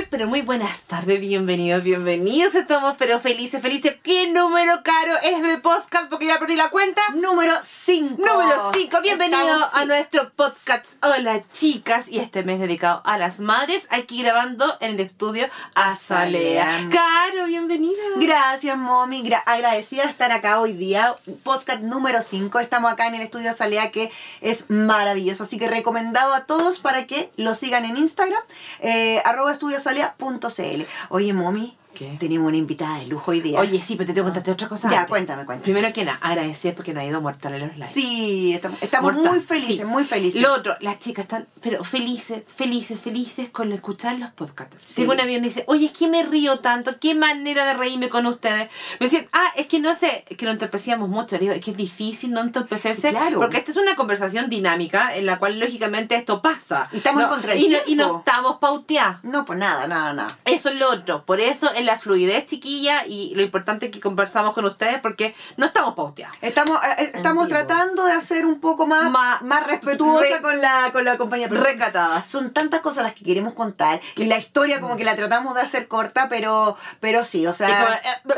Muy, pero muy buenas tardes, bienvenidos, bienvenidos. Estamos pero felices, felices. ¿Qué número caro es de podcast? Porque ya perdí la cuenta. Número 5. Número 5. Bienvenidos a nuestro podcast. Hola, chicas. Y este mes dedicado a las madres, aquí grabando en el estudio Azalea. Caro, bienvenida. Gracias, mommy. Gra- agradecida de estar acá hoy día. Podcast número 5. Estamos acá en el estudio Azalea, que es maravilloso. Así que recomendado a todos para que lo sigan en Instagram. Eh, arroba estudiosалea.cl. Oye, mommy. ¿Qué? Tenemos una invitada de lujo hoy día. Oye, sí, pero te tengo que contarte otra cosa. Ya, antes. cuéntame, cuéntame. Primero que nada, agradecer porque nos ha ido mortal en los likes. Sí, estamos, estamos muy felices, sí. muy felices. Lo otro, las chicas están, pero felices, felices, felices con escuchar los podcasts. Sí. Tengo una amiga me dice, oye, es que me río tanto, qué manera de reírme con ustedes. Me decían, ah, es que no sé, que no entorpecíamos mucho. Le digo, es que es difícil no entorpecerse. Claro. Porque esta es una conversación dinámica en la cual lógicamente esto pasa. Y estamos en No, contra del y no, y no estamos pauteados. No, pues nada, nada, nada. Eso es lo otro. Por eso la fluidez, chiquilla, y lo importante es que conversamos con ustedes porque no estamos pauteados. Estamos, eh, eh, estamos vivo. tratando de hacer un poco más, Ma- más respetuosa re- con, la, con la compañía. pero son- tantas cosas las que queremos contar y la historia como que la tratamos de hacer corta, pero, pero sí, o sea... eh,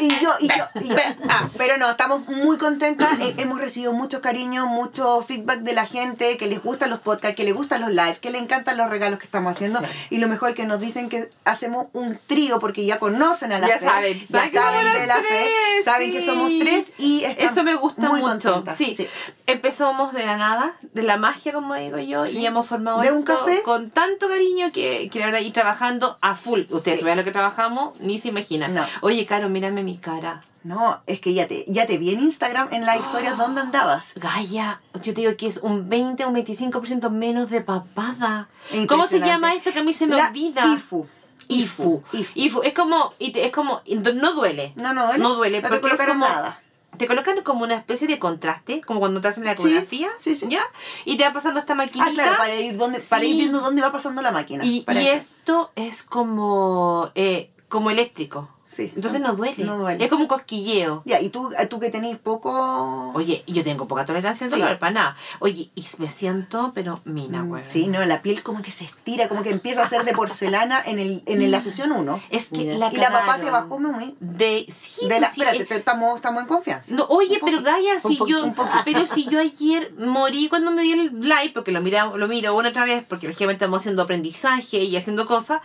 Y yo, y yo, y yo. Ah, pero no, estamos muy contentas. eh, Hemos recibido mucho cariño, mucho feedback de la gente que les gustan los podcasts, que les gustan los lives, que les encantan los regalos que estamos haciendo. Sí. Y lo mejor que nos dicen que hacemos un trío porque ya conocen a la Ya fe. saben, ya saben de la fe, saben sí. que somos tres y Eso me gusta muy mucho. Sí. sí. Empezamos de la nada, de la magia, como digo yo, Sí. y hemos formado ¿De un café? con tanto cariño que, que la verdad, y trabajando a full. Ustedes vean lo que trabajamos, ni se imaginan. No. Oye, Caro, mírame mi cara. No, es que ya te, ya te vi en Instagram en las historias dónde andabas. Gaya, yo te digo que es un 20 o un 25% menos de papada. ¿Cómo se llama esto que a mí se me La olvida? IFU. Ifu. Ifu. Ifu. Es como, es como, no duele. No, no duele. No duele, No te colocaron como, nada. Te colocan como una especie de contraste, como cuando te hacen la ecografía, sí, sí. ¿ya? Y te va pasando esta maquinita. Ah, claro, para ir, dónde, para ir viendo dónde va pasando la máquina. y, y esto es como, eh, como eléctrico. Sí, Entonces son- no duele. no duele. Es como un cosquilleo. Ya, y tú, tú que tenés poco... Oye, y yo tengo poca tolerancia al Sí. dolor, para nada. Oye, y me siento, pero mina, Mm, güey. Sí, no, la piel como que se estira, como que empieza a ser de porcelana en, el, en la sesión 1. Es que Mira. la Y la papá te bajó muy... De, sí, De la, pues sí, espérate, es- te- estamos, estamos en confianza. No, oye, pero Gaia, un si yo, pero si yo ayer morí cuando me di el live, porque lo mira, lo miro una otra vez, porque lógicamente estamos haciendo aprendizaje y haciendo cosas,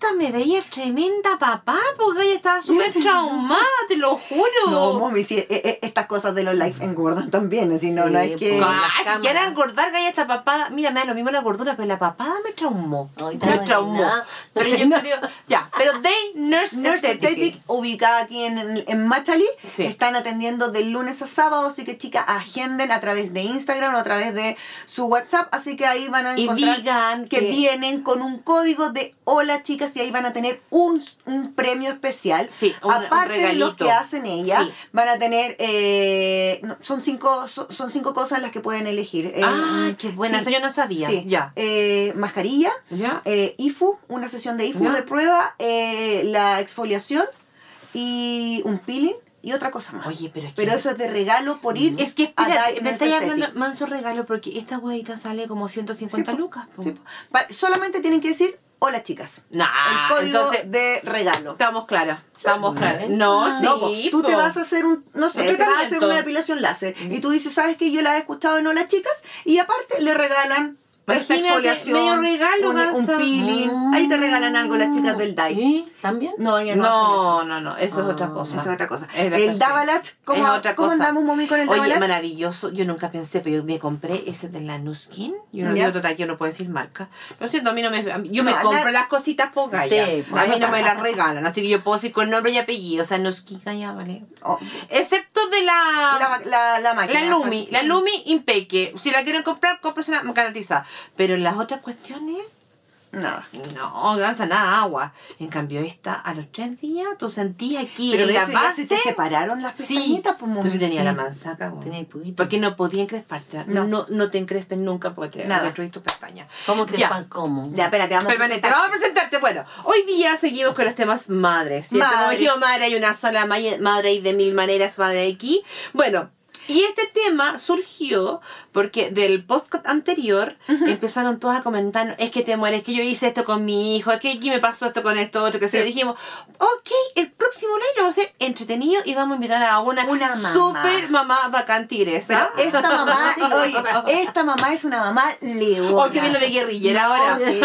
puta, me veía tremenda papá, porque Gaia estaba súper traumada, te lo juro. No, mami, sí, eh, eh, estas cosas de los live engordan también, así no, Sí, no es que... pues. Ah, si quiera engordar, Gaia, esta papada, mira, me da lo mismo la gordura, pero la papada me traumó. Ay, me no, traumó. Pero yo creo, ya, pero Day Nurse, Nurse Aesthetic. Ubicada aquí en, en Machalí, Sí. están atendiendo de lunes a sábado, así que chicas, agenden a través de Instagram o a través de su WhatsApp, así que ahí van a Y encontrar digan que, que- vienen con un código de hola chicas y ahí van a tener un, un premio especial. Sí, un- un Aparte de lo que hacen ellas, Sí. van a tener, eh, son, cinco, son, son cinco cosas las que pueden elegir. Eh, Ah, qué buena, sí, eso yo no sabía. sí. Ya. Eh, mascarilla, Ya. IFU, una sesión de IFU Ya. de prueba, la exfoliación y un peeling y otra cosa más. Oye, pero es que. Pero eso es de regalo por ir Es que a espérate, Dye me estáis hablando manso regalo porque esta huevita sale como 150 Sí, lucas. Sí. Solamente tienen que decir hola chicas. Nah, el código entonces de regalo. estamos claras. Estamos claras. No, Ah. sí. No, po, tú te vas a hacer un, no sé, te vas a hacer una depilación láser y tú dices, ¿sabes que Yo la he escuchado en Hola Chicas y aparte le regalan Imagínate, exfoliación, medio regalo, un, un peeling, Mm. ahí te regalan algo las chicas del DAI. ¿Sí? ¿También? No, ella no, No, no, no, eso es Ah, otra cosa. eso. Es otra cosa. Es el café. Davalach, ¿cómo, Es otra ¿cómo cosa. andamos, mami, con el Oye, Davalach? maravilloso. Yo nunca pensé, pero yo me compré ese de la Nuskin. Yo no Ya. digo total, yo no puedo decir marca. Lo siento, a mí no me. Yo No, me compro na- las cositas por galla. Sí, a mí no me las regalan, así que yo puedo decir con nombre y apellido. O sea, Nuskin galla, ¿vale? Oh, Excepto de la. la, la, la máquina. La Lumi, la Lumi Impeque. Si la quieren comprar, cómprese una garantizada. Pero las otras cuestiones, Nada. no, gansa nada agua. En cambio, esta, a los tres días, tú sentías aquí Pero en de la hecho ya base. se te separaron las Sí, pestañitas, pues, tú mami. sí tenías la manzaca, güey. Tenía poquito. Porque no podía encresparte. No. No. no, te encrespes nunca porque te Nada. destruís tu pestaña. ¿Cómo que Ya. pan cómo? Ya, espérate, vamos Permanente, a vamos a presentarte. Bueno, hoy día seguimos con los temas madres. ¿cierto? Como Madres. dijimos, madre, hay una sola ma- madre y de mil maneras, madre aquí. Bueno, Y este tema surgió porque del podcast anterior empezaron todos a comentar, es que te mueres, que yo hice esto con mi hijo, es que aquí me pasó esto con esto, otro, que se dijimos, ok, el próximo live lo vamos a hacer entretenido y vamos a invitar a una, Una mamá. super mamá bacán tigresa. Pero esta mamá, oye, esta mamá es una mamá leona. O que viene de guerrillera No, ahora. sí.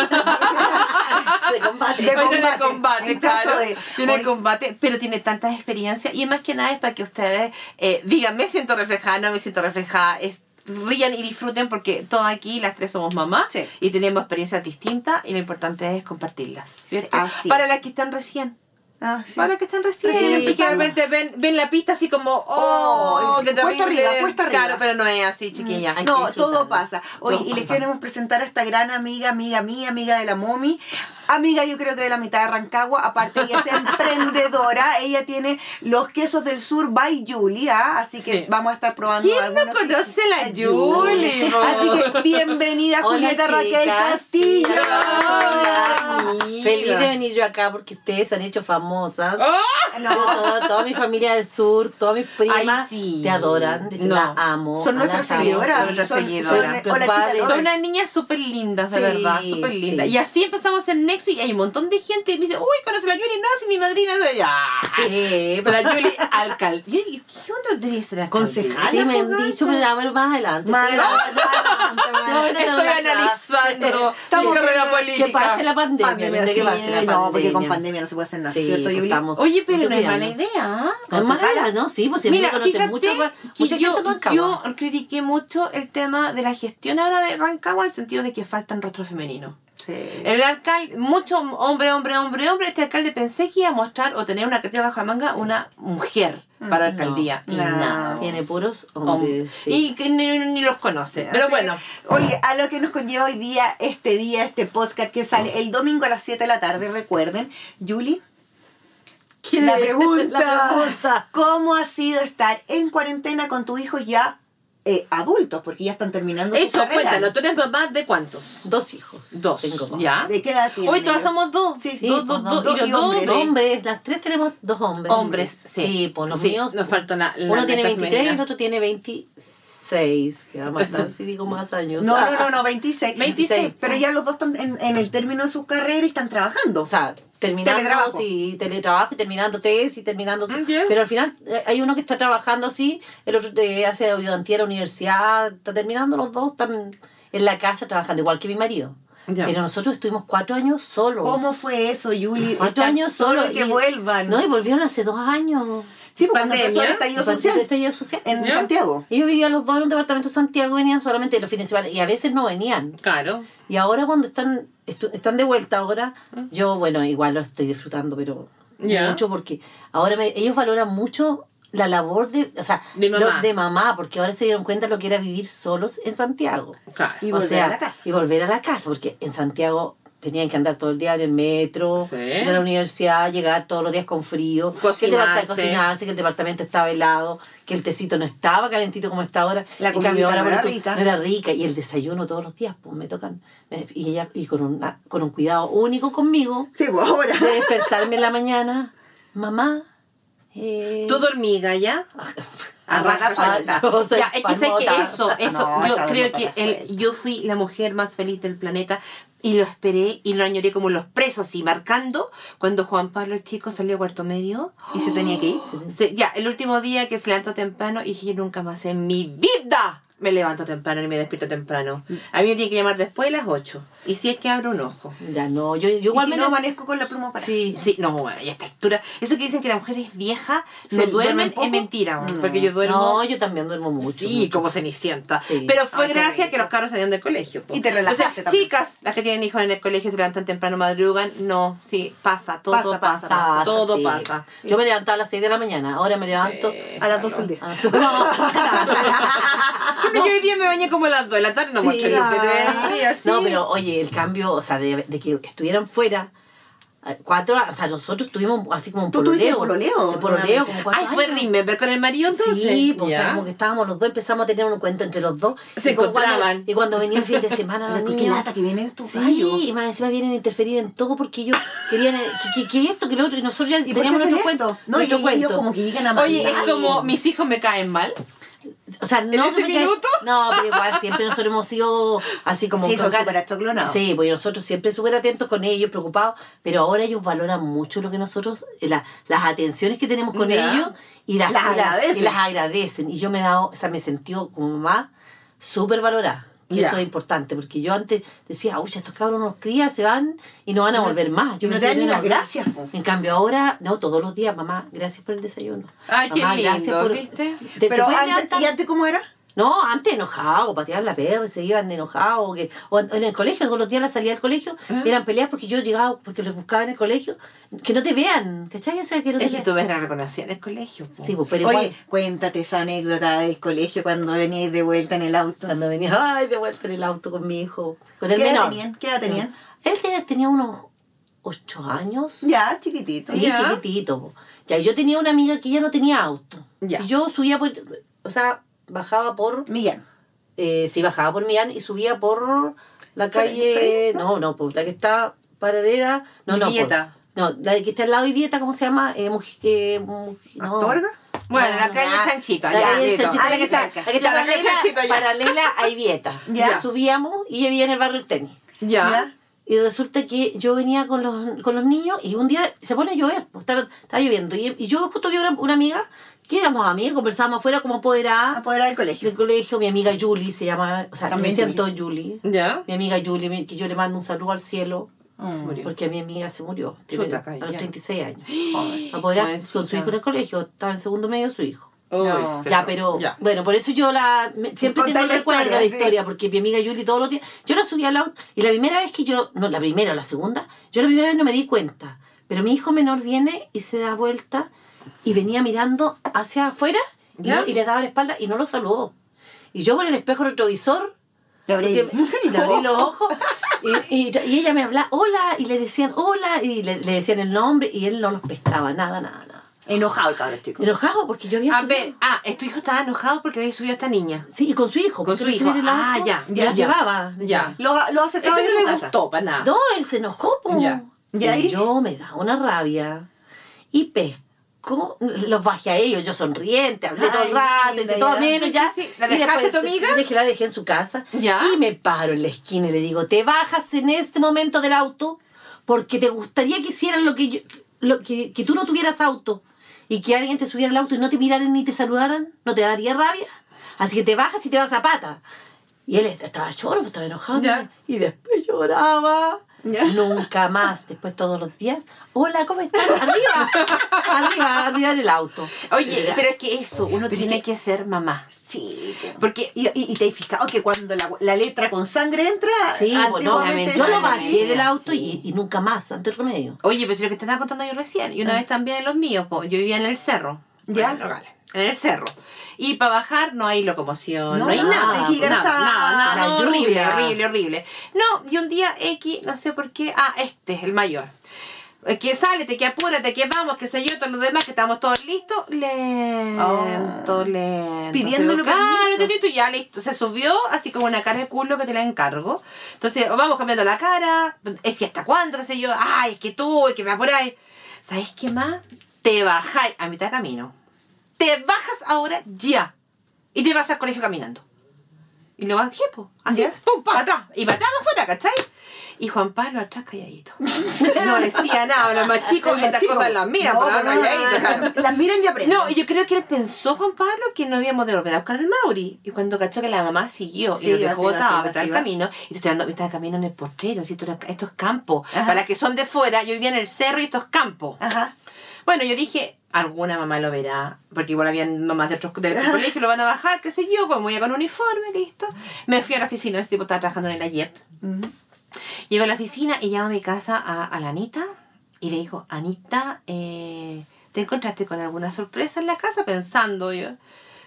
De combate. De combate. de combate, claro. de- Tiene Oye. combate, pero tiene tantas experiencias y más que nada es para que ustedes eh, digan, me siento reflejada, no me siento reflejada, es, rían y disfruten porque todas aquí, las tres somos mamás Sí. y tenemos experiencias distintas y lo importante es compartirlas, así Para las que están recién. Ah, sí. Para las que están recién, que empezando. realmente ven, ven la pista así como, oh, Oh, qué cuesta arriba, cuesta arriba. Claro, pero no es así, chiquilla. Que No, todo pasa. Oye, Todo y les queremos presentar a esta gran amiga, amiga mía, amiga de la Momi. Amiga, yo creo que de la mitad de Rancagua. Aparte, ella es emprendedora. Ella tiene los quesos del sur by Julia. Así que Sí. vamos a estar probando ¿Quién no conoce la. Julie? Así que bienvenida, Hola, Julieta Raquel chicas. Castillo. Hola. Amiga. Feliz de venir yo acá porque ustedes se han hecho famosas. ¡Oh! No, toda, toda mi familia del sur, todas mis primas sí. te adoran, dicen No. la amo. son nuestras las amo. seguidoras. son nuestras Son- seguidoras. son-. Son lovers. unas niñas súper lindas, de Sí, verdad, súper lindas. sí. Y así empezamos en Y hay un montón de gente y me dice, uy, conoce a la Yuli, no, si mi madrina es ya. Sí, Pero la Yuli, alcalde. ¿Qué onda debería ser alcalde? Concejala. Sí, me han pues, dicho, pero a ver más adelante. Más No, Estoy analizando Estamos carrera política. Que pase la pandemia. Pandemia, que pase la no, porque con pandemia. pandemia no se puede hacer nada, ¿cierto, pues, Yuli? estamos- Oye, pero mucho no es mala idea. No es mala idea, ¿no? Sí, pues siempre que mucha yo, yo critiqué mucho el tema de la gestión ahora de Rancagua en el sentido de que faltan rostros femeninos. Sí. El alcalde, mucho hombre, hombre, hombre, hombre, este alcalde pensé que iba a mostrar o tener una cartera bajo la manga una mujer para No, alcaldía. y no. nada. Tiene puros Hom- hombres. sí. Y que ni, ni los conoce. Pero bueno. Oye, a lo que nos conlleva hoy día, este día, este podcast que sale el domingo a las 7 de la tarde, recuerden. Julie, ¿Quién la pregunta. La pregunta. ¿Cómo ha sido estar en cuarentena con tus hijos ya eh, adultos? Porque ya están terminando su Eso, carrera. cuéntanos, ¿tú eres mamá de cuántos? Dos hijos. Dos. Tengo dos. ¿Ya? ¿De qué edad tienen? Hoy todas somos dos. Sí, Sí, dos, dos, dos, dos y y dos hombres. Dos hombres, las tres tenemos dos hombres. Hombres, sí. Sí, pues los Sí, míos. Nos falta la uno tiene neta 23 y el otro tiene 26. Que va a matar si digo más años. No, no, no, no, 26. 26. Pero ya los dos están en, en el término de su carrera y están trabajando. O sea, terminando Teletrabajo. sí, teletrabajo y terminando test y terminando Mm, ya. pero al final eh, hay uno que está trabajando así el otro eh, hace ayudantía a la universidad está terminando los dos están en la casa trabajando igual que mi marido Ya. pero nosotros estuvimos cuatro años solos ¿Cómo fue eso, Yuli? cuatro años solo solos y que vuelvan. no y volvieron hace dos años sí, porque cuando empezó ¿Pandemia? el estallido social el estallido social. en ¿Ya? Santiago. ellos vivían los dos en un departamento de Santiago venían solamente los fines de semana y a veces no venían Claro. y ahora cuando están están de vuelta ahora, yo bueno, igual lo estoy disfrutando, pero Ya. mucho porque ahora me- ellos valoran mucho la labor de, o sea, De lo- mamá. de mamá, porque ahora se dieron cuenta lo que era vivir solos en Santiago. Claro. Y O volver sea, a la casa. Y volver a la casa, porque en Santiago tenían que andar todo el día en el metro, Sí. ir a la universidad, llegar todos los días con frío, que el Cocinarse. cocinarse, que el departamento estaba helado, que el tecito no estaba calentito como está ahora. La ahora no era rica. no era rica y el desayuno todos los días, pues me tocan me- y ella y con una, con un cuidado único conmigo Sí, pues ahora. de despertarme en la mañana, mamá. Eh, ¿Tú hormiga ya? A rata suelta. soy Ya, es que sé que eso, eso, No, yo creo que el- suelta. yo fui la mujer más feliz del planeta y lo esperé y lo añoré como los presos, así, marcando cuando Juan Pablo el chico salió a cuarto medio. Y se tenía que ir. Se- ya, el último día que se levantó temprano y dije, nunca más en mi vida me levanto temprano ni me despierto temprano. A mí me tiene que llamar después de las 8. Y si es que abro un ojo. Ya no, yo, yo Y igual si me no, amanezco con la pluma para. Sí, Sí, no, y a esta altura. Eso que dicen que las mujeres viejas no ¿Se duermen es mentira, No. porque yo duermo. No, yo también duermo mucho. Sí, mucho. como cenicienta. Sí. Pero fue Ay, qué gracias que los carros salieron del colegio. po. Y te relajaste O sea, también. chicas, las que tienen hijos en el colegio se levantan temprano, madrugan. No, sí, pasa, todo Pasa, pasa, pasa, pasa. todo sí. pasa. Yo me levantaba a las 6 de la mañana, ahora me levanto. A las 12 del día. No, Que hoy día me bañé como a las 2 de la tarde, no Sí. día, sí. No, pero oye, el cambio, o sea, de, de que estuvieran fuera. eh, Cuatro, o sea, nosotros tuvimos así como un ¿Tú pololeo. pololeo? De pololeo, como cuatro Ay, fue. Remember con el marido entonces. Sí, pues, o sea, como que estábamos los dos, empezamos a tener un encuentro entre los dos. Se Y como cuando- encontraban. y cuando venía el fin de semana, los Pero qué niños. lata que vienen tus Sí, gallos. y más encima vienen a interferir en todo porque ellos querían que, que, que esto, que lo otro, y nosotros ya ¿Y teníamos nuestro cuento. No, y nuestro ellos cuento. como que llegan a Oye, es como mis hijos me caen mal. O sea, no. ese cae- minuto? No, pero igual siempre nosotros hemos sido así como. Sí, son. Sí, pues nosotros siempre súper atentos con ellos, preocupados, pero ahora ellos valoran mucho lo que nosotros, eh, la- las atenciones que tenemos con Ya. ellos y las, Las y las- agradecen. y las agradecen. Y yo me he dado, o sea, me sentí como mamá súper valorada. Que Ya. eso es importante, porque yo antes decía, uy, estos cabros nos crían, se van y no van a No- volver más. Yo no te dan ni las gracias, po. En cambio, ahora, no, todos los días, mamá, gracias por el desayuno. Ay, qué Mamá, lindo, ¿viste? ¿Te- Pero antes? ¿y antes cómo era? No, antes enojado, pateaban la perra y se iban enojados. Que, o en, el colegio, todos los días la salida del colegio, Ah. eran peleas porque yo llegaba, porque los buscaba en el colegio. Que no te vean, ¿cachai? O sea, que no te Es que vean. tú ves la reconocida en el colegio. po. Sí, pues, pero igual, Oye, cuéntate esa anécdota del colegio cuando veníais de vuelta en el auto. cuando venía, ay, de vuelta en el auto con mi hijo, con el ¿Qué edad menor. tenían? ¿Qué edad tenían? Él tenía- unos ocho años. Ya, chiquitito. Sí, Ya. chiquitito. po. Ya, yo tenía una amiga que ya no tenía auto. Ya. Y yo subía por, o sea, bajaba por Millán. eh, sí, bajaba por Millán y subía por la ¿Fre- calle. No, no, pues la que está paralela. No, no. Por- no, la que está al lado de Vivieta, ¿cómo se llama? Eh, Muji- eh, Muji- no. Bueno, No, la calle ya. Chanchito, La ya. calle. Chanchito, la que está, la que está paralela, Chanchito, ya. paralela a Vivieta. Ya. Subíamos y ella vivía en el barrio del tenis. Ya. ¿Ya? Y resulta que yo venía con los, con los niños y un día se pone a llover, pues, estaba, estaba lloviendo. Y, y yo justo vi una, una amiga, que éramos amigas, conversábamos afuera como apoderada Apoderar del colegio. del colegio. Mi amiga Julie se llama, o sea, También me decían Julie. Julie. Ya. Mi amiga Julie, mi- que yo le mando un saludo al cielo, Se murió. porque mi amiga se murió tiene- Chuta, a los 36 años. Ay, Apoderada con su hijo en el colegio, estaba en segundo medio su hijo. Uy, No. Ya, pero Ya. bueno, por eso yo la me- siempre tengo el recuerdo de la historia, sí. porque mi amiga Yuli todos los días, yo la subí al auto y la primera vez que yo, no, la primera o la segunda, yo la primera vez no me di cuenta, pero mi hijo menor viene y se da vuelta y venía mirando hacia afuera y, ¿Ya? no- y le daba la espalda y no lo saludó. Y yo por el espejo retrovisor Le abrí. porque le abrí los ojos y, y- y ella me hablaba, hola, y le decían hola, y le, le decían el nombre y él no los pescaba, nada, nada, nada. Enojado el cabrón chico. Enojado porque yo había A ver, ah, es tu hijo estaba enojado porque había subido a esta niña. Sí, y con su hijo. Con su hijo. Ah, ya, y ya, llevaba. Ya. Lo, lo Eso acercaba de no su le casa. gustó para nada. No, él se enojó, po. Ya. ¿Y ahí? yo me da una rabia. Y pesco, los bajé a ellos, yo sonriente, hablé todo el Ay, rato, hice todo menos ya. Sí, sí. ¿La Y dejaste tu amiga? Dejé, la dejé en su casa. Ya. Y me paro en la esquina y le digo, te bajas en este momento del auto porque te gustaría que hicieran lo que yo, lo que, que tú no tuvieras auto y que alguien te subiera al auto y no te miraran ni te saludaran, ¿no te daría rabia? Así que te bajas y te vas a pata. Y él estaba choro, pues, estaba enojado. Ya. Y después lloraba. Nunca más, después todos los días. Hola, ¿cómo estás? Arriba, arriba, arriba en el auto. Oye, pero es que eso, uno tiene que ser mamá. Sí. po. Porque Y, y, y te has fijado que cuando la, la letra con sangre entra, Sí, bueno, yo lo bajé del auto y, y nunca más, ante el remedio. Oye, pero si lo que te estaba contando yo recién, y una vez también en los míos, po, yo vivía en el cerro. Ya. Bueno, vale, En el cerro. Y para bajar no hay locomoción, no, No, hay nada, nada, nada, la horrible, lluvia. horrible, horrible. No, y un día X, no sé por qué, ah, este, el mayor. Eh, Que sale, te que apúrate, que vamos, que sé yo, todos los demás, que estamos todos listos, lento, lento. Pidiéndole permiso. ya listo. Se subió así como una cara de culo que te la encargo. Entonces, vamos cambiando la cara, es que hasta cuándo, qué sé yo, ay, es que tú, es que me apuráis. ¿Sabes qué más? Te bajáis a mitad de camino. Te bajas ahora ya. Y te vas al colegio caminando. Y lo bajé, po. Así, Ya. pum, para atrás. Y para atrás, para afuera, ¿cachai? Y Juan Pablo atrás calladito. No decía nada, los más chicos, estas cosas las mías, no, no, calladito, claro. Las miran y aprenden. No, yo creo que él pensó, Juan Pablo, que no íbamos de volver a buscar al Mauri. Y cuando cachó que la mamá siguió Sí, y lo dejó botado sí, a iba, mitad sí, del iba. camino, y te estoy dando de camino en el potrero, ¿sí? Todo- estos campos. Ajá. Para que son de fuera, yo vivía en el cerro y estos campos. Ajá. Bueno, yo dije, alguna mamá lo verá, porque igual habían mamás de otros del colegio, lo van a bajar, qué sé yo, como ya con uniforme, listo. Me fui a la oficina, ese tipo estaba trabajando en la YEP. Llego a la oficina y llamo a mi casa a, a la Anita y le digo, Anita, eh, ¿te encontraste con alguna sorpresa en la casa? Pensando yo.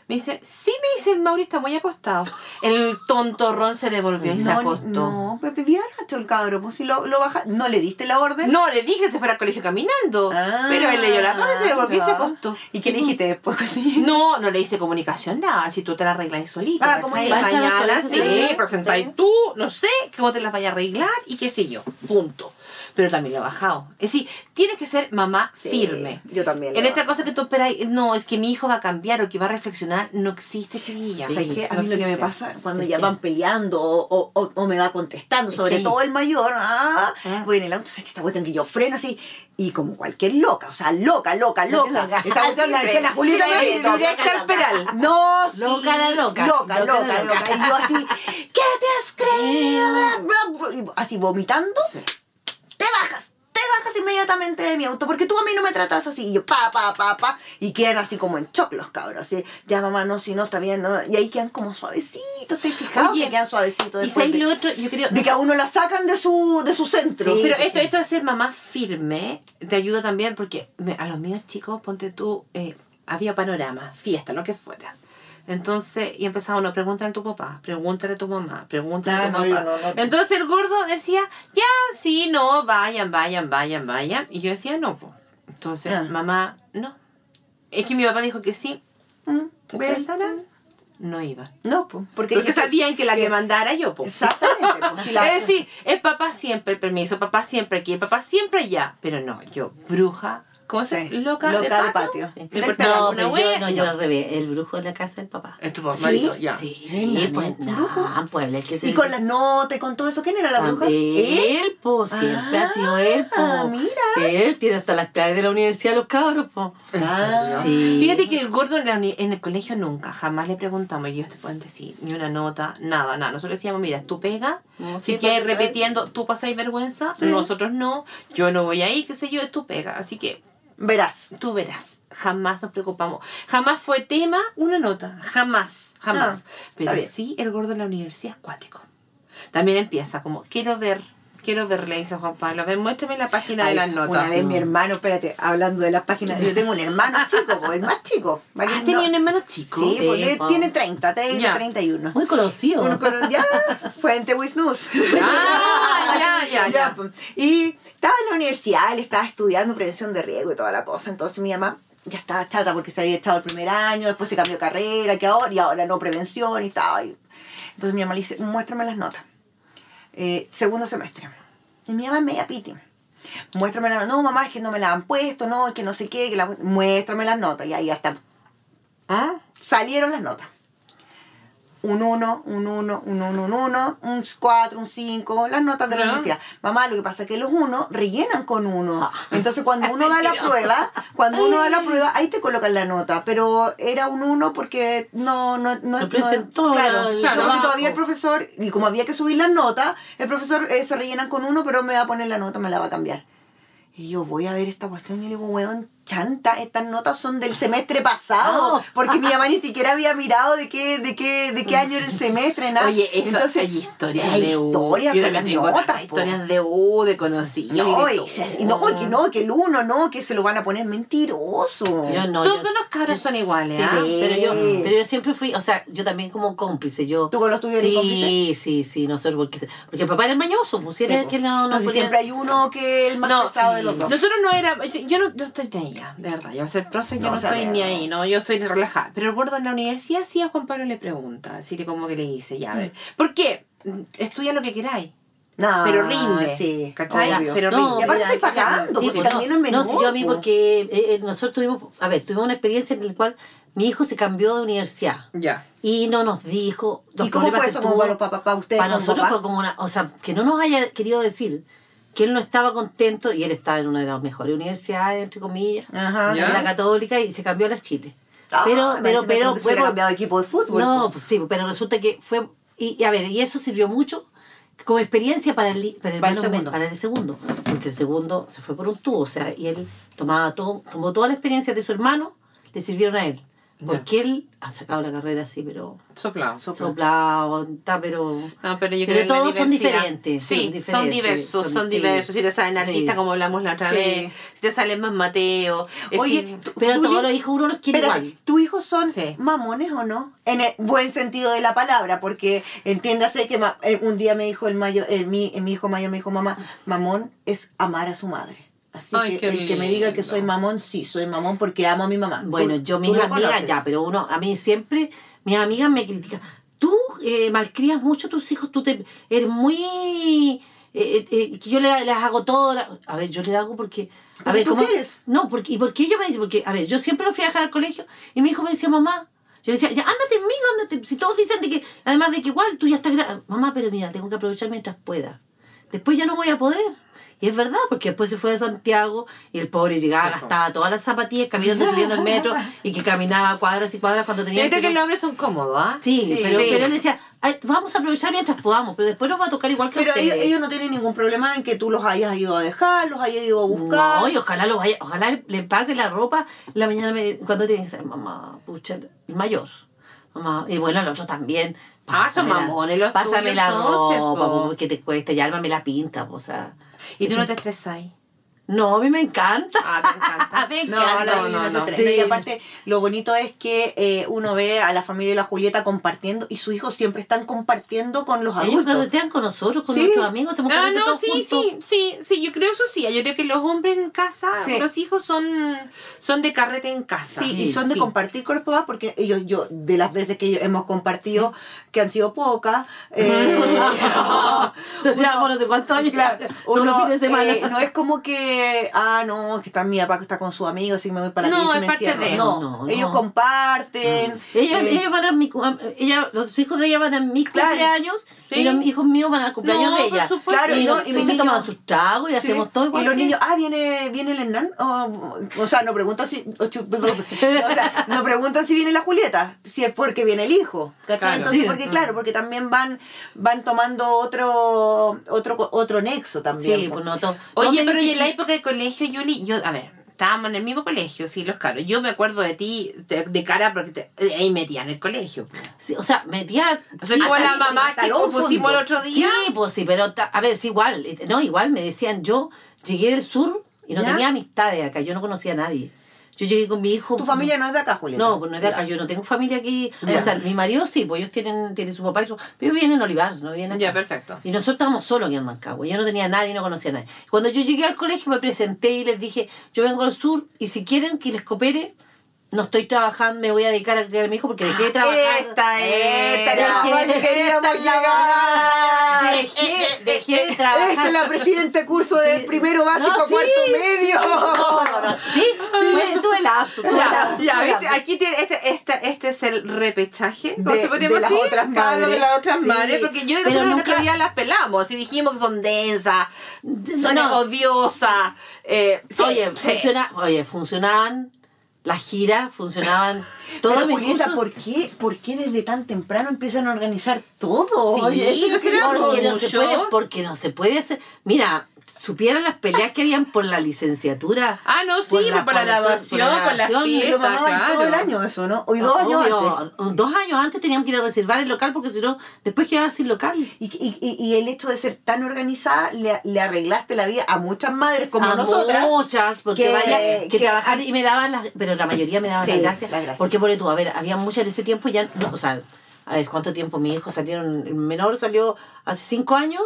Me dice, sí, me dice el Mauri está muy acostado. El tontorrón se devolvió y se No, acostó. no, pues vivía Nacho el cabro, pues si lo, lo baja, ¿no le diste la orden? No, le dije que se fuera al colegio caminando. Ah, pero él leyó la mano y se devolvió y se acostó. ¿Y qué le dijiste después? No, no le hice comunicación nada, si tú te la arreglas solita. Ah, como. Mañana sí, presentáis tú, no sé, cómo te las vayas a arreglar y qué sé yo, punto. Pero también lo he bajado. Es decir, tienes que ser mamá Sí, firme. yo también En esta cosa que tú esperas, no, es que mi hijo va a cambiar o que va a reflexionar, no existe, chiquilla. Sí. ¿Sabes qué? A No mí lo que me existe. pasa cuando Es ya que- van peleando o, o, o me va contestando, Es sobre que- todo el mayor, ah, Ah. voy en el auto, sabes que esta cuestión que yo freno así y como cualquier loca, o sea, loca, loca, loca. loca. Esa cuestión la que la Julieta directa al pedal. No, sí, Loca la loca. Loca, Loca loca. Y yo así, ¿qué te has creído? Así vomitando Sí. Te bajas, te bajas inmediatamente de mi auto, porque tú a mí no me tratas así. Y yo, pa, pa, pa, pa, y quedan así como en shock los cabros, así, ya mamá, no, si no, está bien, no. y ahí quedan como suavecitos, ¿te fijado? Oye, que quedan suavecitos Y de, lo otro, yo creo. de que a uno la sacan de su, de su centro. Sí. Pero esto, esto de ser mamá firme te ayuda también porque a los míos chicos, ponte tú, eh, había panorama, fiesta, lo que fuera. Entonces, y empezaba uno, pregúntale a tu papá, pregúntale a tu mamá, pregúntale a Ah, tu no, papá. no, no. Entonces el gordo decía, ya, sí, no, vayan, vayan, vayan, vayan. Y yo decía, no, pues. Entonces, Ah. mamá, no. Es que mi papá dijo que sí. Mm, ¿Ustedes ¿ves? saben? No iba. No, pues, porque, Porque que- sabían que la que que- mandara yo, pues. Exactamente. si la- Es decir, es papá siempre el permiso, papá siempre aquí, papá siempre allá. Pero no, yo, bruja, ¿cómo se Sí, llama? Loca, loca de de patio. patio. Sí. No, pero yo, no, no. yo al revés, el brujo en la casa del papá. Es tu ¿Sí? marido, ya. Sí, Venga, pues no, pues el que se Y con las notas y con todo eso, ¿quién era la bruja? Él, pues, siempre Ah, ha sido él, pues. mira. Él tiene hasta las claves de la universidad los cabros, pues. Ah, Sí. Fíjate que el gordo en, la uni- en el colegio nunca, jamás le preguntamos, y ellos te pueden decir, ni una nota, nada, nada. Nosotros decíamos, mira, tú pega, No, si sí, quieres repitiendo, tú pasáis vergüenza, Sí. nosotros no, yo no voy ahí, qué sé yo, es tu pega. Así que Verás. tú verás, jamás nos preocupamos. Jamás fue tema una nota, jamás, jamás. Ah, Pero sí, el gordo en la universidad es cuático. También empieza como, quiero ver, quiero ver, le dice Juan Pablo, a ver, muéstrame la página de las notas. Una vez mi hermano, espérate, hablando de las páginas, yo tengo un hermano chico, po, el más chico. ¿Has no- tenido un hermano chico? Sí, Sí, porque po. tiene 30, 30, Ya. 31. Muy conocido. Uno con- ya, fuente Wisnus. Ah, ya, ya, ya. Y estaba en la universidad, él estaba estudiando prevención de riesgo y toda la cosa. Entonces mi mamá ya estaba chata porque se había echado el primer año, después se cambió de carrera, que ahora, y ahora no prevención y estaba ahí. Entonces mi mamá le dice, muéstrame las notas. Eh, segundo semestre. Y mi mamá es media piti. Muéstrame las notas. No, mamá, es que no me la han puesto, no, es que no sé qué, que la... muéstrame las notas. Y ahí hasta ¿Ah? salieron las notas. Un 1, un 1, un 1, un 1, un 4, un 5, las notas de la universidad. Mamá, lo que pasa es que los 1 rellenan con 1. Ah. Entonces cuando uno da la prueba, cuando uno da la prueba, ahí te colocan la nota. Pero era un 1 porque no... No, no, No presentó claro, no, porque todavía el profesor, y como había que subir las notas, el profesor eh, se rellenan con 1, pero me va a poner la nota, me la va a cambiar. Y yo voy a ver esta cuestión y le digo, weón, chanta, estas notas son del semestre pasado. No. Porque mi mamá ni siquiera había mirado de qué, de qué, de qué año era el semestre, nada. Oye, eso Entonces, hay historias hay de U. historias Yo las notas, historias de U, de conocidos. No, y y, no, que no, que el uno, no, que se lo van a poner mentiroso. Yo no. Todos yo- los cabros son iguales, Sí, ¿ah? pero yo, Sí. pero yo siempre fui, o sea, yo también como cómplice, yo... ¿Tú con los tuyos eres sí, cómplice? Sí, sí, nosotros, porque, porque el papá era el mañoso, pues, si era Sí, el que no, No, no si ponía- siempre hay uno que el más No, pesado de sí. los dos. Nosotros no era, yo no, no estoy de de verdad. Yo a ser profe, yo No, no, o sea, estoy no. ni ahí, no, yo soy relajada. Pero el gordo en la universidad sí a Juan Pablo le pregunta, así que como que le dice, ya, a ver, ¿por qué? Mm, Estudia lo que queráis, No, pero rinde, Sí, ¿cachai? obvio. Pero No, rinde. Y aparte estoy pagando, Sí, porque también no, es menor. No, sí, yo a mí po. porque eh, eh, nosotros tuvimos, a ver, tuvimos una experiencia en la cual mi hijo se cambió de universidad Ya. y no nos dijo ¿Y cómo fue eso como para para ustedes? Para nosotros papás? fue como una, o sea, que no nos haya querido decir que él no estaba contento y él estaba en una de las mejores universidades, entre comillas, Ajá. En la católica y se cambió a las Chile. Ah, pero, pero, pero, que se cambiado de equipo de fútbol. no, pues sí, pero resulta que fue. Y, y a ver, y eso sirvió mucho como experiencia para el, para el, Para el segundo. para el segundo. Porque el segundo se fue por un tubo, o sea, y él tomaba todo, tomó toda la experiencia de su hermano, le sirvieron a él. Porque él ha sacado la carrera así, pero Soplado. soplado, está, pero. No, pero yo Pero creo todos son diferentes, Sí, son son, diferentes, diversos, son, son- sí. diversos. Si te salen Sí. artistas como hablamos la otra Sí. vez, si te salen más Mateo. Oye, decir, tú- Pero tú todos los hijos uno los quiere Espérate, igual. ¿tus hijos son Sí. mamones o no? En el buen sentido de la palabra, porque entiéndase que ma- eh, un día me dijo el mayo, el, mi, mi hijo mayor me dijo, mamá, mamón es amar a su madre. Así Ay, que el que me diga que soy mamón, sí, soy mamón porque amo a mi mamá. Bueno, Tú- yo mis amigas conoces. ya, pero uno, a mí siempre, mis amigas me critican. Tú eh, malcrías mucho a tus hijos, tú te eres muy eh, eh, que yo le, les hago todo. la- A ver, yo le hago porque. A ver, tú ¿cómo- quieres. No, porque, ¿y por qué yo me dice? Porque, a ver, yo siempre lo fui a dejar al colegio y mi hijo me decía, mamá. Yo le decía, ya ándate amigo, ándate. Si todos dicen de que, además de que igual tú ya estás Mamá, pero mira, tengo que aprovechar mientras pueda. Después ya no voy a poder. Y es verdad, porque después se fue de Santiago y el pobre llegaba, gastaba todas las zapatillas caminando, subiendo el metro y que caminaba cuadras y cuadras cuando tenía Yo creo que que- los hombres son cómodos, ¿ah? Sí, Sí. pero, Sí. pero él decía, "Ay, vamos a aprovechar mientras podamos, pero después nos va a tocar igual que Pero ellos, ellos no tienen ningún problema en que tú los hayas ido a dejar, los hayas ido a buscar. No, y ojalá lo vaya, ojalá le pase la ropa la mañana me- cuando tiene que ser mamá, pucha, el mayor. Mamá, y bueno, el otro también. Ah, son pásame mamones los Pásame la entonces, ropa, po. po, que te cuesta, y ármame la pinta, po, o sea. Y tú no te estresas. No, a mí me encanta. Ah, te encanta. me No, encanta. no, no no, se no. Sí. Y aparte, lo bonito es que eh, uno ve a la familia de la Julieta compartiendo y sus hijos siempre están compartiendo con los Ellos adultos. carretean con nosotros, con Sí. nuestros amigos, hacemos Ah, no, todos sí, juntos. sí, sí, sí, yo creo eso sí. Yo creo que los hombres en casa, Sí. los hijos son, son de carrete en casa. Sí, Sí, y son de compartir con los papás porque ellos, yo, de las veces que ellos hemos compartido, que han sido pocas, eh, Entonces, ya, por no sé cuántos años, Claro, uno, fines de semana. eh, no es como que, ah, no, es que está mi papá que está con sus amigos y me voy para la No, casa y es me de- No, No, ellos no. comparten. Ellos, eh, ellos van a mi, ella, los hijos de ella van a mis Claro. cumpleaños Sí. y los hijos míos van al cumpleaños No, de ella. Claro, y, no, no, y y los se toman niños- sus tragos y Sí, hacemos todo igual. Y los que- niños, ah, viene, viene el Hernán. O, o sea, no pregunto si. o chu- o sea, no preguntan si viene la Julieta, si es porque viene el hijo. Claro. Entonces, Sí. porque claro, porque también van, van tomando otro, otro, otro nexo también. Sí, pues no, to- Oye, pero y en la época de colegio, Yuli, yo, a ver, estábamos en el mismo colegio, sí, los caros. Yo me acuerdo de ti de, de cara porque te, ahí metía en el colegio. sí, o sea, metía... O sea, sí, como sí, la sí, mamá que pusimos el fondo. otro día. Sí, pues sí, pero ta- a ver, es igual. No, igual me decían, yo llegué del sur y no ¿Ya? tenía amistades acá, yo no conocía a nadie. Yo llegué con mi hijo... Tu familia no es de acá, Julieta. No, pues no es de acá, Ya. yo no tengo familia aquí. Ya. O sea, mi marido sí, pues ellos tienen, tienen su papá y su... Pero viven en Olivar, no vienen acá. Ya, perfecto. Y nosotros estábamos solos aquí en Mancagua. Yo no tenía a nadie, no conocía a nadie. Cuando yo llegué al colegio me presenté y les dije, yo vengo al sur y si quieren que les coopere, no estoy trabajando, me voy a dedicar a criar a mi hijo porque dejé de trabajar. Esta Esta es. era Dejé- que queríamos esta llegar. Dejé, dejé de trabajar. Esta es la presidente curso de Sí. primero básico No, a sí, cuarto sí. medio. No, no, no. Sí, fue- tuve lapso, tuve Ya, lapso, ya, ¿viste? Aquí tiene, este, este, este es el repechaje, ¿cómo De- se podría de las decir? otras madres. de las otras Sí. madres, porque yo de el nunca- día las pelamos y dijimos que son densas, son No. odiosas. Eh, sí, Oye, sí. funciona, oye, funcionaban las giras, funcionaban todos Pero Julieta. ¿por qué, ¿por qué desde tan temprano empiezan a organizar todo? Sí, Oye, eso ¿no es será que- Porque no se puede, porque no se puede hacer. Mira, supieran las peleas que habían por la licenciatura. Ah, no, sí, por la, graduación, por la graduación, Y fiesta, lo claro. todo el año eso, ¿no? Hoy dos años antes. Dos años antes teníamos que ir a reservar el local porque si no, después quedaba sin local. Y, y, y, y el hecho de ser tan organizada le, le arreglaste la vida a muchas madres como a nosotras. muchas, porque que- vaya, que, que- trabajar y me daban las, pero la mayoría me daban Sí, las gracias. las gracias. Porque por tú, a ver, había muchas en ese tiempo ya, no, o sea, a ver, ¿cuánto tiempo mi hijo salieron? El menor salió hace cinco años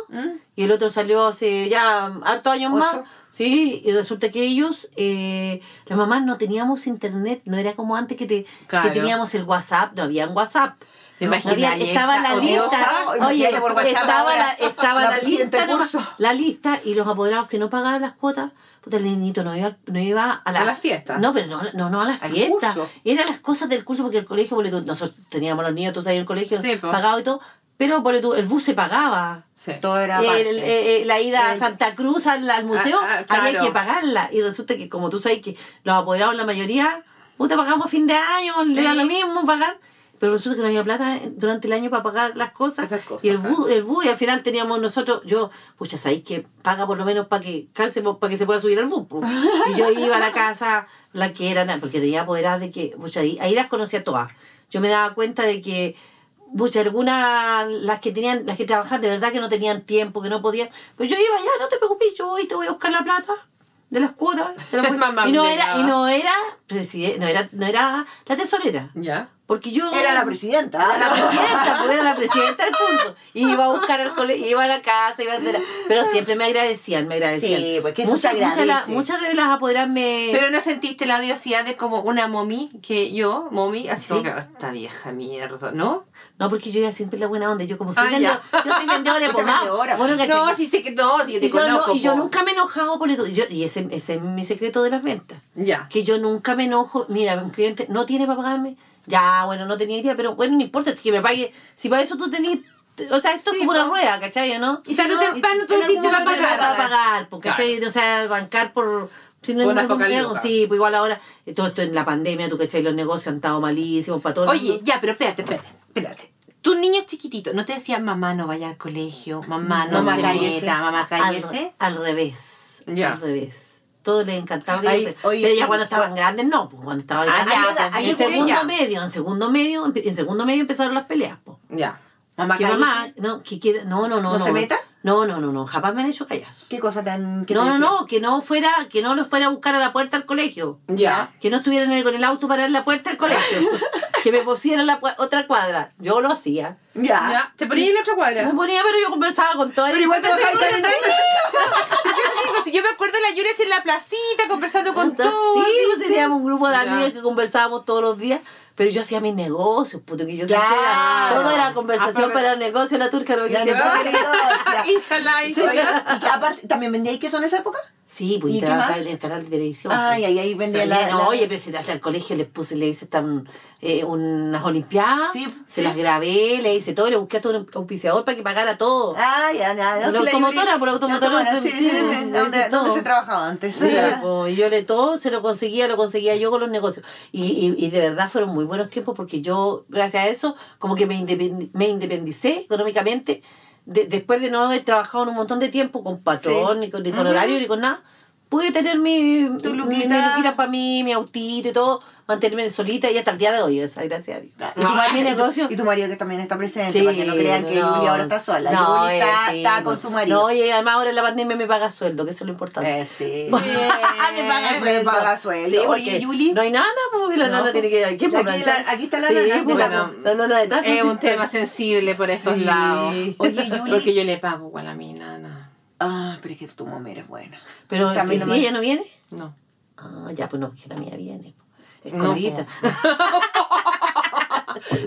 y el otro salió hace ya harto años más. ¿Mm? Sí, y resulta que ellos, eh, las mamás no teníamos internet, no era como antes que, te, Claro. que teníamos el WhatsApp, no había un WhatsApp. ¿Te No estaba esta la odiosa? lista, oye, estaba la, ahora, estaba la la, presidenta lista, la lista y los apoderados que no pagaban las cuotas, puta, el niñito no iba, no iba a, la, ¿A las fiestas? No, pero no, no, no a las fiestas. Eran las cosas del curso porque el colegio, porque nosotros teníamos los niños, tú sabes, el colegio Sí, pagado y todo, pero por tú, el bus se pagaba. Sí. Todo era El- eh, eh, la ida a El- Santa Cruz al, al museo Ah, ah, había que pagarla y resulta que como tú sabes que los apoderados la mayoría puta pagamos a fin de año le da Sí. lo mismo pagar pero resulta que no había plata durante el año para pagar las cosas, Esas cosas, y el bus, el bus y al final teníamos nosotros yo pucha sabéis que paga por lo menos para que calce para que se pueda subir al bus y yo iba a la casa la que era porque tenía apoderadas de que pucha ahí, ahí las conocía todas. Yo me daba cuenta de que Pucha, algunas, las que tenían, las que trabajaban de verdad que no tenían tiempo, que no podían. Pero yo iba ya, no te preocupes, yo voy y te voy a buscar la plata de las cuotas. de las cuotas. Y no era, y no era, no era, no era la tesorera. ¿Ya? Porque yo... Era la presidenta. Era la presidenta, pues era la presidenta del curso. Y iba a buscar al colegio, iba a la casa, iba a la- Pero siempre me agradecían, me agradecían. Sí, pues que eso muchas, se muchas, de las- agradece. muchas de las apoderadas me... Pero no sentiste la odiosidad de como una mommy que yo, mommy, así como que "Ah, esta vieja mierda, ¿no? No, porque yo ya siempre la buena onda. Yo como soy Ah, vendedora, yo soy vendedora más. vendedora. Bueno. No, sí que no, sí que te y yo, no- conozco. y yo nunca me he enojado por. Y, yo- y ese, ese es mi secreto de las ventas. Ya. Que yo nunca me enojo. Mira, un cliente no tiene para pagarme. Ya, bueno, no tenía idea, pero bueno, no importa, si que me pague. Si para eso tú tenías. O sea, esto Sí, es como una rueda, ¿cachai? ¿no? Y tarde o temprano tú sí te va a pagar. va a pagar, porque Claro. ¿cachai? O sea, arrancar por. Si no Por no- lucas. Sí, pues igual ahora, eh, todo esto en la pandemia, tú cachai, los negocios han estado malísimos para todo el Oye, mundo. ya, pero espérate, espérate, espérate. Tus niños chiquititos, ¿no te decían mamá no vaya al colegio? Mamá no Mamá, se cállese. meta, mamá al, cállese. al revés. Ya. Al revés. Todo les encantaba. Ay, reírse. oye, pero ya cuando estaban grandes, no. Pues cuando estaban Ah, grandes. en segundo ya. medio, en segundo medio, en segundo medio empezaron las peleas, pues. Ya. Mamá, que mamá, no, que quiera- no, no, no. ¿No se meta? No, no, no, no, jamás me han hecho callar. ¿Qué cosa tan... que No, no, no, que no fuera, que no los fuera a buscar a la puerta del colegio. Ya. Que no estuvieran con el auto para en la puerta del colegio. que me pusieran la otra cuadra. Yo lo hacía. Ya. Ya. ¿Te ponías en la otra cuadra? Me ponía, pero yo conversaba con todas. Pero igual te si yo me acuerdo de la Yuri en la placita conversando con todos. Sí, pues teníamos un grupo de amigas que conversábamos todos los días. Pero yo hacía mis negocios, puto, que yo Claro. era, todo era conversación Ah, pero- para el negocio, la turca no Ya, quería no, pagar. negocia. Inchalá, Sí, inchalá. y que aparte, ¿también vendíais queso en esa época? Sí, pues ¿Y trabajaba en el canal de televisión. Ay, pues. ay, ay, vendía la- no, la- Oye, pero si hasta el colegio les puse, le hice tan, eh, unas olimpiadas, Sí, se sí. las grabé, le hice todo, le busqué a todo un auspiciador para que pagara todo. Ah, ya, ya. La sí, automotora, por la automotora, Sí, sí, sí, sí. sí. le ¿Dónde, hice dónde todo. se trabajaba antes? Sí, pues, yo le todo se lo conseguía, lo conseguía yo con los negocios. Y, y, y de verdad fueron muy buenos tiempos porque yo, gracias a eso, como que me, independi- me independicé económicamente de- después de no haber trabajado en un montón de tiempo con patrón, Sí. ni con, ni con horario, ni con nada. Pude tener mi, Tu mi, luquita. mi luquita para mí, mi autito y todo, mantenerme solita y hasta el día de hoy, esa, gracias a Dios. Y tu, marido, mi negocio. y tu marido que también está presente, Sí, para que no crean que no. Yuli ahora está sola. No, Yuli está, eh, sí, está con su marido. No, y además ahora en la pandemia me paga sueldo, que eso es lo importante. Eh, sí. me paga Me sueldo. paga sueldo. Sí, Oye, Yuli. No hay nana, porque la No, nana tiene que. ¿Quién aquí la- aquí está la sí, nana, pues, bueno, la, la nana de Es un tema sensible por estos lados. Oye, Yuli. Porque yo le pago igual a mi nana. Ah, pero es que tu mamá es buena. Pero O sea, ¿y no me- ella no viene? No. Ah, ya, pues no, que la mía viene. No, Escondida.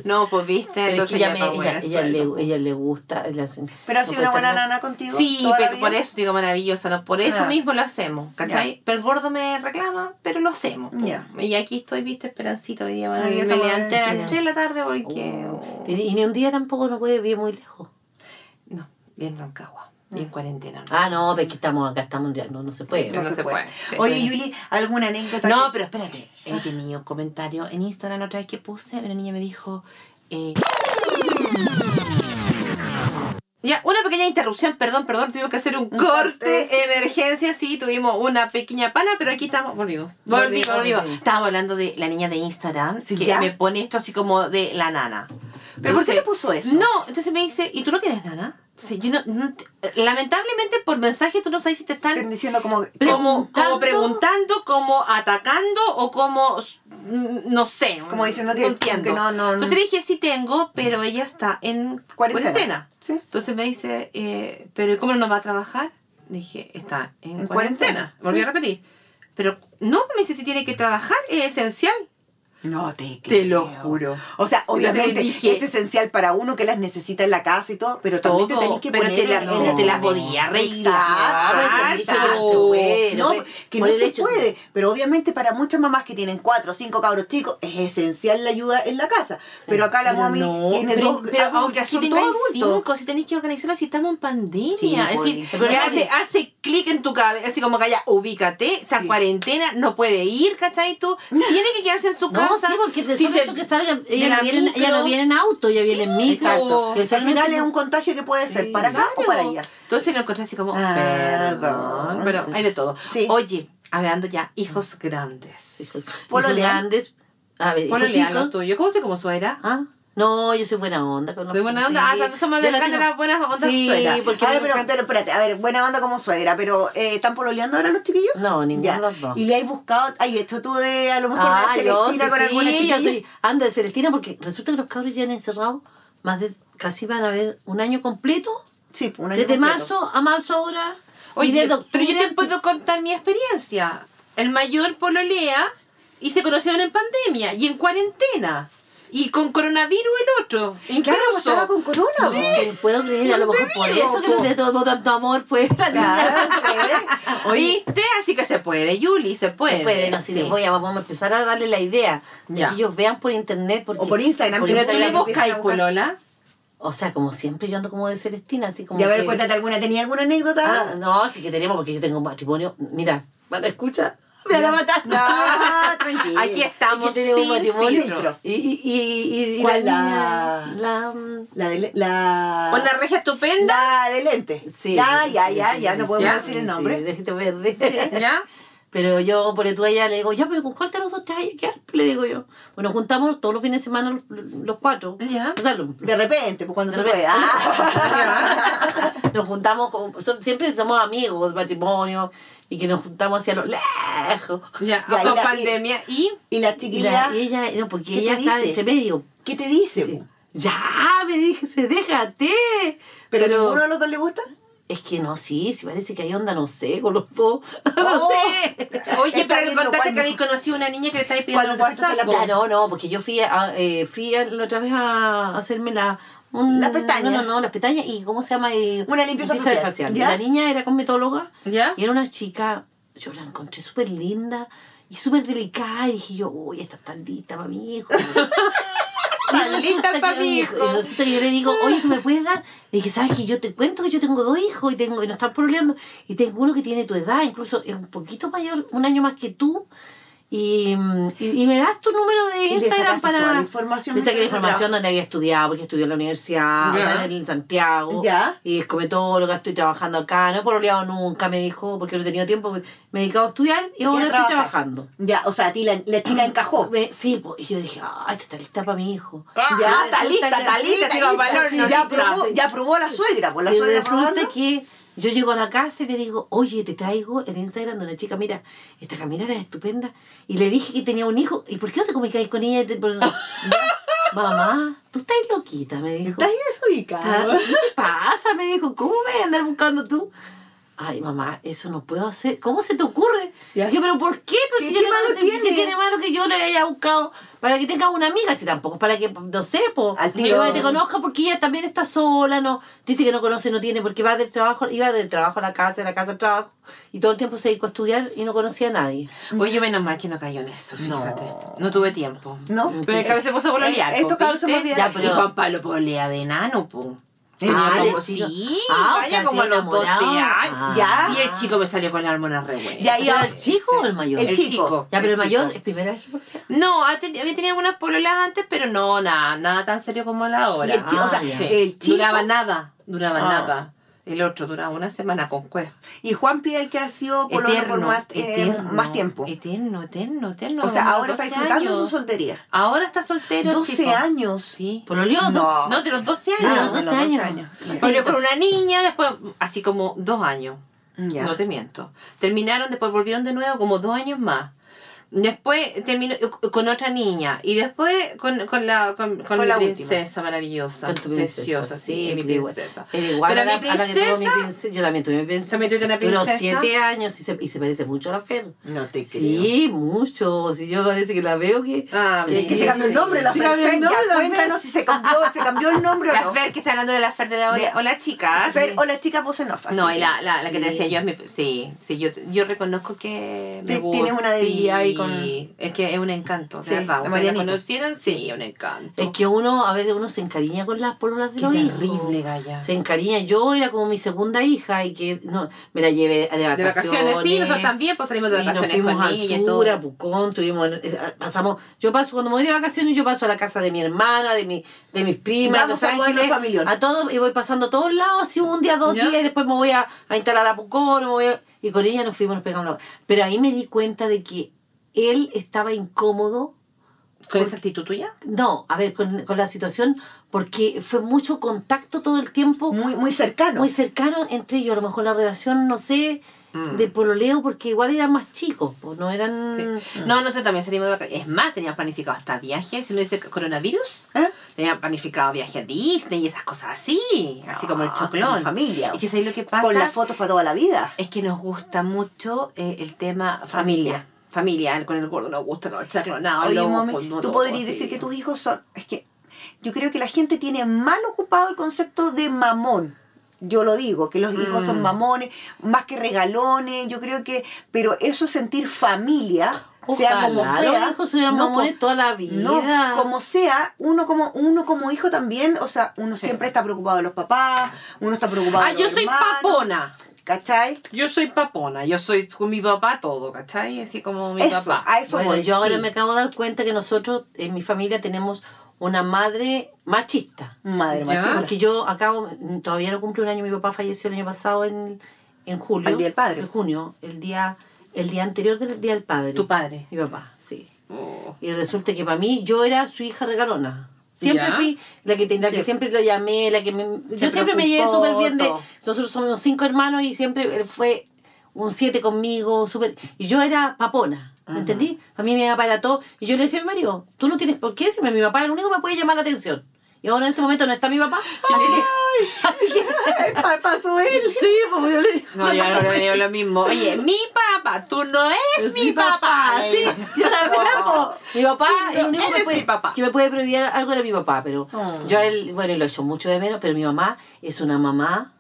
No, pues viste, Pero entonces ella, ya me, ella, el le, ella le gusta. le hacen- Pero ha sido una buena nana contigo. Sí, pero por eso digo maravillosa, ¿no? por eso mismo lo hacemos, ¿cachai? Ya. Pero el gordo me reclama, pero lo hacemos. Ya. Y aquí estoy, viste, Esperancito, hoy día bueno, me levanté a en- las 3 de la tarde porque... Oh. Y, y ni un día tampoco no puede vivir muy lejos. No, bien Bien cuarentena. ¿no? Ah, no, pero es que estamos acá, estamos ya, no, no se puede. No se puede. Oye, Yuli, ¿alguna anécdota? No, que- pero espérate. He tenido un comentario en Instagram otra vez que puse. Una niña me dijo. eh, Ya, una pequeña interrupción, perdón, perdón, tuvimos que hacer un, Un corte, emergencia, sí, tuvimos una pequeña pana, pero aquí estamos, volvimos. Volvimos, Volvimos. Estábamos hablando de la niña de Instagram, Sí, que ya. me pone esto así como de la nana. ¿Pero por qué le puso eso? No, entonces me dice, ¿y tú no tienes nana? Entonces, yo no, no te- lamentablemente por mensaje tú no sabes si te están Están diciendo como... Preguntando. como preguntando, como atacando o como, mm, no sé. Como diciendo que- no entiendo. que no, no. Entonces le dije, sí tengo, pero ella está en Cuarentena. cuarentena. Sí. Entonces me dice, eh, pero ¿y ¿cómo no va a trabajar? Le dije, está en, En cuarentena. cuarentena. Volví Sí. a repetir. Pero no, me dice, si tiene que trabajar, es esencial. No te Te lo creo. juro. O sea, obviamente dije- es esencial para uno que las necesita en la casa y todo, pero también Todo, te tenés que pero poner te la- no, en- te la podía Pues, no No, no que no se puede, pero obviamente para muchas mamás que tienen cuatro o cinco cabros chicos es esencial la ayuda en la casa. Pero acá la mami no, tiene pero, dos pero aunque así tengáis adultos. cinco, si tenéis que organizarlo, si estamos en pandemia. Sí, es decir, no hace, hace clic en tu cabeza, así como que ya, ubícate, esa cuarentena, no puede ir, ¿cachai? Tú tiene que quedarse en su No, sí, porque de Si solo se- hecho que salgan, de ella la no, viene, ella micro. no viene en auto, ella viene en micro. Exacto. Que Al final es un contagio que puede ser Sí, para acá o Claro. para allá. Entonces lo encontré así como, Ah, perdón. Pero sí. hay de todo. Sí. Oye, hablando ya, hijos grandes. Hijos, Polo hijos Leal. grandes. A ver, tuyo. ¿Cómo se como suegra? Ah, No, yo soy buena onda con los Soy buena onda. sí. Ah, somos de la tengo- las buenas ondas Sí, suegras. porque a ver, pero, pero espérate, a ver, buena onda como suegra, pero eh, ¿están pololeando ahora los chiquillos? No, ninguno de los dos. ¿Y le has buscado, hay hecho tú de a lo mejor Ah, de yo Celestina sí, con alguna chiquilla? yo soy, ando de Celestina porque resulta que los cabros ya han encerrado más de, casi van a ver un año completo. Sí, un año Desde completo. marzo a marzo ahora. y Oye, pero yo te puedo contar mi experiencia. El mayor pololea y se conocieron en pandemia y en cuarentena. Y con coronavirus el otro. Claro, pues Incluso. estaba con corona. No, pues. te puedo creer, a lo mejor por eso que po. no te tomó tanto amor, pues. Claro, ¿Oíste? Así que se puede, Yuli, se puede. Se puede, no, si Sí. les voy a, vamos a empezar a darle la idea de Ya. que ellos vean por internet. Porque, O por Instagram, por Pero tú le Instagram a polola. O sea, como siempre, yo ando como de Celestina, así como. Ya, a ver, que- cuéntate alguna, ¿tenía alguna anécdota? Ah, no, sí que tenemos, porque yo tengo un matrimonio. Mira, ¿me escucha? Me van a matar. No, tranquila. Aquí estamos Es que tenemos matrimonio. filtro. Y, y, y, y ¿Cuál, la, la- la, mm, La de la... Una regia estupenda. La de lente. Sí. Ya, ya, sí, ya, sí, ya, sí, no podemos decir el nombre. déjate verde. ¿Ya? Pero yo, por tú a ella le digo, ya, pero ¿con cuál de los dos te vas a quedar? Le digo yo. Bueno, juntamos todos los fines de semana los, los cuatro. Ya. O sea, los, De repente, pues cuando De se puede. Ah. nos juntamos, con- son- siempre somos amigos de matrimonio y que nos juntamos hacia lo lejos. Ya, Ya, y con la- pandemia y. Y la Y, chiquilla, la- y ella, no, porque ¿Qué ella está dice? entre medio. ¿qué te dice? Sí. Ya, me dije, déjate. ¿Pero, ninguno de los dos le gusta? Es que no, sí, sí parece que hay onda, no sé, con los dos. no Oh. sé. Oye, Está pero contaste que habéis conocido a una niña que le estáis pidiendo WhatsApp. la Ya, no, no, porque yo fui a, eh, fui a- la otra vez a hacerme la... un- Las pestañas. No, no, no, las pestañas y ¿cómo se llama? Y, Una limpieza facial, Y ¿ya? La niña era cosmetóloga ¿Ya? y era una chica, yo la encontré súper linda y súper delicada y dije yo, uy, esta está tan lista para mi hijo. Y resulta linda que- mi hijo. Y resulta que yo le digo, oye, ¿tú me puedes dar? Le dije, ¿sabes que Yo te cuento que yo tengo dos hijos y tengo y nos están problemando y tengo uno que tiene tu edad, incluso es un poquito mayor, un año más que tú. Y, y, y me das tu número de Instagram para... toda la información Le saqué la información donde había estudiado, porque estudió en la universidad, o Ya. sea, en Santiago. Ya. Y es cometóloga, estoy trabajando acá. No he pololeado nunca, me dijo, porque no he tenido tiempo. Me he dedicado a estudiar y ahora estoy trabajando. Ya, o sea, a ti la, la chica encajó. Me- sí, po, y yo dije, ay, esta está lista para mi hijo. Ah, Ya, está lista, que- está lista, ya, lista. probó, ya probó la suegra, pues la Y suegra resulta probando. que yo llego a la casa y le digo, oye, te traigo el Instagram de una chica, mira, esta caminera es estupenda. Y le dije que tenía un hijo, ¿y por qué no te comunicáis con ella? Mamá, tú estás loquita, me dijo. Estás Ah, desubicado. ¿Qué te pasa? Me dijo, ¿cómo me vas a andar buscando tú? Ay, mamá, eso no puedo hacer. ¿Cómo se te ocurre? Ya. Dije, ¿pero por qué? Pues ¿Qué- si yo qué malo conocí, ¿qué tiene? tiene malo que yo le haya buscado? Para que tengas una amiga, si tampoco para que, no sé, po. Al que te conozca porque ella también está sola, no dice que no conoce, no tiene, porque va del trabajo, iba del trabajo a la casa, de la casa al trabajo, y todo el tiempo se dedicó a estudiar y no conocía a nadie. Oye, menos mal que no cayó en eso, fíjate. No, tuve tiempo. ¿No? Pero el cabeza se puso a pololear. Eh, más bien- Ya, pero- Y Juan Pablo pololea de enano, po. ¿En Tenía serio? como, Ah, sí. Ah, o vaya sea, como a sí, los 12 enamorado. años. Ah. Ya. Sí, el chico me salió con la hormona re buena. Ya, ¿Pero el chico o el mayor? El, El chico. chico. Ya, pero el, mayor chico. es primera vez. No, había tenido algunas pololas antes, pero no, nada, nada tan serio como la hora. Y el chico, Ah, o sea, ya. el chico. Duraba nada, duraba Ah. nada. El otro duraba una semana con cueva. Y Juan Pi el que ha sido por más, eh, eterno, más tiempo. Eterno, eterno, eterno. O sea, ahora está 12 disfrutando años. su soltería. Ahora está soltero. 12 sí, po. años. Sí. ¿Pololeó? No. dos? No, de los 12 Ah, años. los de 12 los 12 años. años. Volvió con una niña, después, así como dos años. Ya. No te miento. Terminaron, después volvieron de nuevo como dos años más. Después terminó con otra niña. Y después con, con la, con, con Con mi la princesa maravillosa. Con tu princesa, Preciosa, sí, mi princesa. Era igual Pero a la, mi a la que tuvo mi princesa- princesa. Yo también tuve mi princesa. También tuviste una Duró princesa. siete años y se, y se parece mucho a la Fer. No te creo. Sí, mucho. Si yo parece que la veo que... Ah, Es que Sí, se cambió el nombre, la Se Fer. cambió el nombre, ya la Fer. cuéntanos si se cambió, se cambió el nombre o La no. Fer que está hablando de la Fer de la Hola, hola chicas. Fer, o la chica voz en off. No, y la, la, la que te Sí. decía yo es mi... Sí, sí, yo, yo reconozco que me tienes una debilidad ahí con- Es que es un encanto, Sí, la conocieran, sí, un encanto. Es que uno, a ver, uno se encariña con las pololas de Qué los terrible, hijos. Gaya. Se encariña. Yo era como mi segunda hija y que no me la llevé de De vacaciones. vacaciones, sí, nosotros también, pues salimos de Y nos vacaciones fuimos con a Pucón, tuvimos, eh, pasamos, yo paso, cuando me voy de vacaciones, yo paso a la casa de mi hermana, de mi, de mis primas, Vamos Los Ángeles, familiar. a todos, y voy pasando a todos lados, así un día, dos ¿Ya? días, y después me voy a, a instalar a Pucón, me voy a- y con ella nos fuimos, nos pegamos la... Pero ahí me di cuenta de que él estaba incómodo ¿Con esa actitud tuya? No, a ver, con, con la situación, porque fue mucho contacto todo el tiempo, Muy, muy cercano. muy cercano entre ellos. A lo mejor la relación, no sé, Mm. de pololeo, porque igual eran más chicos, pues no eran... Sí. No, nosotros también salimos de vacaciones. Es más, teníamos planificado hasta viajes. Si uno dice coronavirus, ¿Eh? teníamos planificado viaje a Disney y esas cosas así. Así como el Ah, choclón. familia. Y que ¿sabes lo que pasa? Con las fotos para toda la vida. Es que nos gusta mucho eh, el tema familia. Familia, con el gordo nos gusta los chaclonados. Oye, mami, no tú podrías decir que tus hijos son... Es que yo creo que la gente tiene mal ocupado el concepto de mamón. Yo lo digo, que los hijos Mm. son mamones, más que regalones, yo creo que... Pero eso es sentir familia, sea como sea. los hijos no, mamones toda la vida. No, como sea, uno como uno como hijo también, o sea, uno Sí. siempre está preocupado de los papás, uno está preocupado Ah, de los yo soy papona. ¿Cachai? Yo soy papona. Yo soy con mi papá todo, ¿cachai? Así como mi Eso, papá. a eso Bueno, voy. yo ahora me acabo de dar cuenta que nosotros, en mi familia, tenemos una madre machista. Madre Ya. machista. Porque yo acabo, todavía no cumple un año, mi papá falleció el año pasado en, en julio. Al Día del Padre. En junio, el día, el día anterior del Día del Padre. Tu padre. Mi papá, sí. Oh. Y resulta que para mí yo era su hija regalona. Siempre Ya. fui la que, la que Sí. siempre lo llamé, la que me, yo siempre me llevé súper bien de... Nosotros somos cinco hermanos y siempre él fue un siete conmigo, súper... Y yo era papona, ¿me entendí? Para mí mi papá era todo. Y yo le decía a mi marido, tú no tienes por qué decirme, mi papá el único que me puede llamar la atención. Y ahora en este momento no está mi papá, así que... Así que... Pa- Pasó él. Sí, pues yo le No, yo no le digo lo mismo. Oye, mi papá, tú no eres mi papá. Sí, yo también, po. Mi papá es el único que puede, mi papá. que me puede prohibir algo de mi papá, pero Oh. yo él, bueno, lo echo mucho de menos, pero mi mamá es una mamá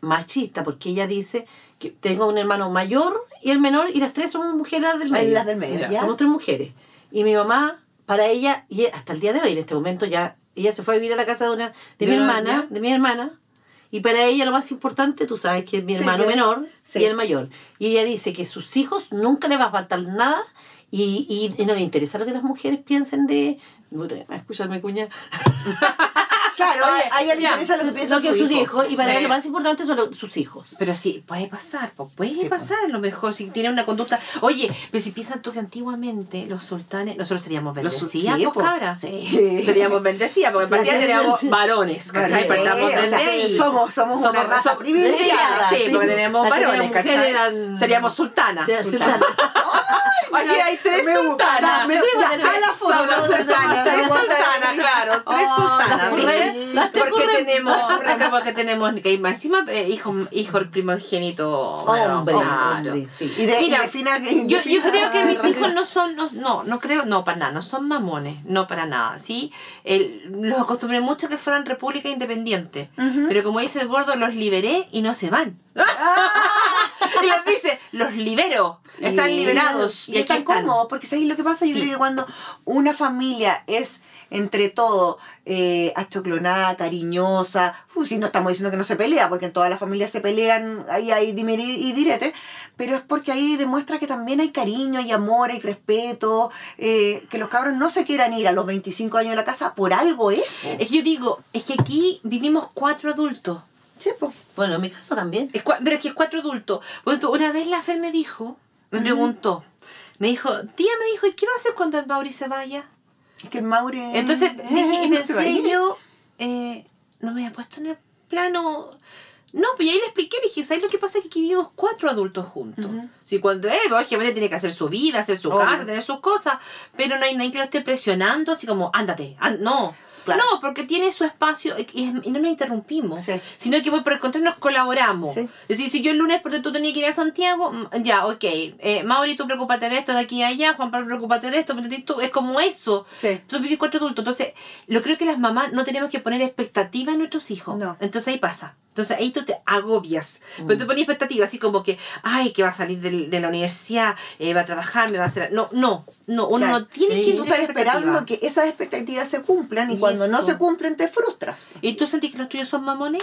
machista, porque ella dice que tengo un hermano mayor y el menor, y las tres somos mujeres del medio. Las del medio. Somos tres mujeres. Y mi mamá, para ella, y hasta el día de hoy, en este momento ya, ella se fue a vivir a la casa de una, de, ¿De mi hermana, de mi hermana, y para ella lo más importante, tú sabes que es mi Sí, hermano menor sí. y el mayor. Y ella dice que sus hijos nunca le va a faltar nada y, y, y no le interesa lo que las mujeres piensen de... ¿Me va a escuchar mi cuña? Claro, a- a ella le ya. interesa lo que piensa Lo que su sus hijo. hijos, y para Sí. ella lo más importante son lo- sus hijos. Pero sí, puede pasar, pues puede Sí, pasar a lo mejor, si tiene una conducta. Oye, pero si piensan tú que antiguamente los sultanes, nosotros seríamos Los bendecidas, sí, pues cabras. Sí. Seríamos bendecidas, porque en partida sí, teníamos sí. varones, ¿cachai? Sí, Faltamos o sea, desde ahí. somos- somos una raza privilegiada, Sí, sí. porque tenemos varones, ¿cachai? Seríamos sultanas. Aquí hay tres sultanas. me- a la foto, las sultanas, tres sultanas, claro, tres sultanas. Porque tenemos, porque tenemos que más. Encima eh, hijo, hijo el primogénito Hombre. Y de, Yo, yo creo que mis hijos no son, no, no, creo, no, para nada, no son mamones, no para nada, ¿sí? Los acostumbré mucho que fueran república independiente, pero como dice el gordo, los liberé y no se van. y les dice, los libero, están liberados. Y, Y, aquí están están. cómodos, porque ¿sabéis lo que pasa? Yo Sí. creo que cuando una familia es entre todo eh, achoclonada, cariñosa, uh, si no estamos diciendo que no se pelea, porque en todas las familias se pelean, ahí hay dime y direte, pero es porque ahí demuestra que también hay cariño, hay amor, hay respeto, eh, que los cabros no se quieran ir a los 25 años de la casa por algo, ¿eh? Es que yo digo, es que aquí vivimos cuatro adultos. Sí, po. Bueno, en mi caso también. Es pero es que es cuatro adultos. Ejemplo, una vez la Fer me dijo, me preguntó, me dijo, tía me dijo, ¿y qué va a hacer cuando el Mauri se vaya? Es que el Maure... Entonces dije, y va a pensé yo, eh, no me había puesto en el plano. No, pues y ahí le expliqué, le dije, ¿sabes lo que pasa? Que aquí vivimos cuatro adultos juntos. Ujú. Si cuando, eh, lógicamente tiene que hacer su vida, hacer su Obvio. casa, tener sus cosas, pero no hay nadie que lo esté presionando, así como, ándate, an- no. Claro. No, porque tiene su espacio y, no nos interrumpimos, Sí. sino que por el contrario nos colaboramos. Sí. Es decir, si yo el lunes porque tú tenías que ir a Santiago, mm, ya, ok, eh, Mauri, tú preocúpate de esto de aquí a allá, Juan Pablo, preocúpate de esto, ¿me entendés tú? es como eso. Sí. Entonces vivís cuatro adultos. Entonces, lo creo que las mamás no tenemos que poner expectativas en nuestros hijos. No. Entonces ahí pasa. Entonces ahí tú te agobias. Pero Mm. te pones expectativas así como que, ay, que va a salir de, la universidad, eh, va a trabajar, me va a hacer. No, no, no. Uno Claro. no tiene Sí. que Tú estás esperando que esas expectativas se cumplan y, Y cuando no se cumplen te frustras. ¿Y tú sentís que los tuyos son mamones?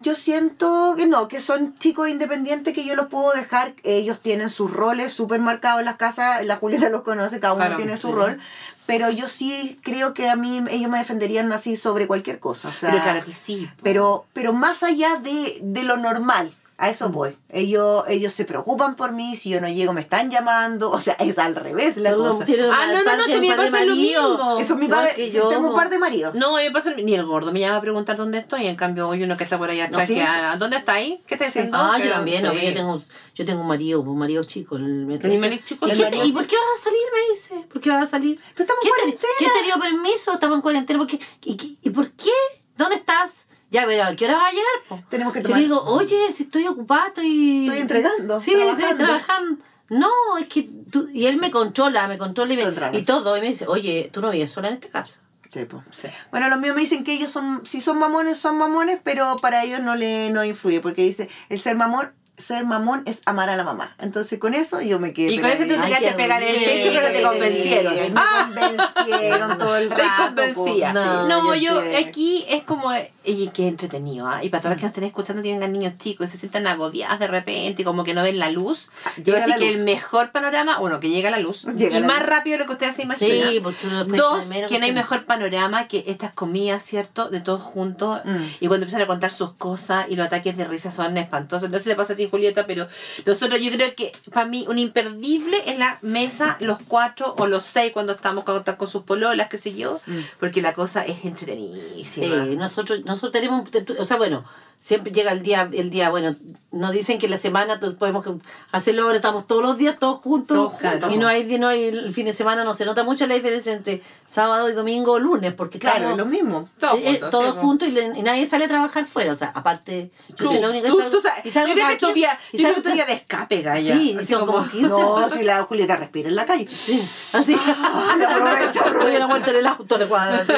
Yo siento que no, que son chicos independientes que yo los puedo dejar. Ellos tienen sus roles súper marcados en las casas. La Julieta los conoce, cada uno Claro, tiene su sí. rol. Pero yo sí creo que a mí ellos me defenderían así sobre cualquier cosa. O sea, pero claro que sí. pero, pero más allá de, de lo normal. A eso voy. Ellos, ellos se preocupan por mí, si yo no llego me están llamando, o sea, es al revés la Solo cosa. Ah, no, no, no, si me pasa lo mismo. Eso es mi padre, sí, yo. tengo un par de maridos. No, me pasa, ni el gordo me llama a preguntar dónde estoy, en cambio hoy uno que está por allá atrás, Sí. que, ah, ¿dónde está ahí? ¿Qué está diciendo? Ah, yo también, sí. yo tengo, yo tengo un marido, un marido chico. el- me ¿Mi marido chico? ¿Y, marido ¿Y por qué vas a salir? Me dice. ¿Por qué vas a salir? Pero estamos en ¿Quién te- cuarentena. ¿Quién te dio permiso? Estamos en cuarentena. ¿Por qué? ¿Y, qué- y por qué? ¿Dónde estás? Ya, pero ¿a qué hora vas a llegar? po? Tenemos que Yo tomar- le digo, oye, si estoy ocupada, estoy... Estoy entregando, Sí, estoy trabajando. trabajando. No, es que tú... Y él me controla, me controla y, me- y todo. Y me dice, oye, tú no vives sola en esta casa. Sí, po. Sí. Bueno, los míos me dicen que ellos son, si son mamones, son mamones, pero para ellos no le no influye, porque dice, el ser mamón, ser mamón es amar a la mamá. Entonces con eso yo me quedé Y con eso tú te quedaste pegar en el techo, pero te convencieron. Me Ah, convencieron todo el Te rato. convencía. po. No, No, yo aquí es como. Y qué entretenido, ¿ah? Y para todas las que nos estén escuchando tienen niños chicos y se sientan agobiadas de repente y como que no ven la luz. Yo Llega así que luz. el mejor panorama, uno, que llega la luz. Llega y la más luz. rápido de lo que ustedes se imaginan. Sí, porque uno Dos, menos que no hay mejor panorama que estas comidas, ¿cierto? De todos juntos. Mm. Y cuando empiezan a contar sus cosas y los ataques de risa son espantosos. No si le pasa a ti, Julieta, pero nosotros, yo creo que para mí un imperdible es la mesa, los cuatro o los seis cuando estamos con, con sus pololas, qué sé yo. Mm. Porque la cosa es entretenidísima. Nosotros, nosotros tenemos, o sea, bueno, siempre llega el día, el día, bueno, nos dicen que la semana pues, podemos hacerlo ahora, estamos todos los días todos juntos, Todos juntos. y no hay, no hay, el fin de semana no se nota mucho la diferencia entre sábado y domingo o lunes, porque Claro, es lo mismo. Todos eh, eh, juntos, todos sí, juntos y, le- y nadie sale a trabajar fuera, o sea, aparte, yo Tú, soy la única que tú, salgo- tú sabes, y salgo yo creo que tu día, 15 y yo creo que salgo tu día de escape, Gaya. Sí, Así son como 15. No, si la Julieta respira en la calle. Sí, así. aprovecha, aprovecha. Doy una vuelta en el auto, le cuadra. así.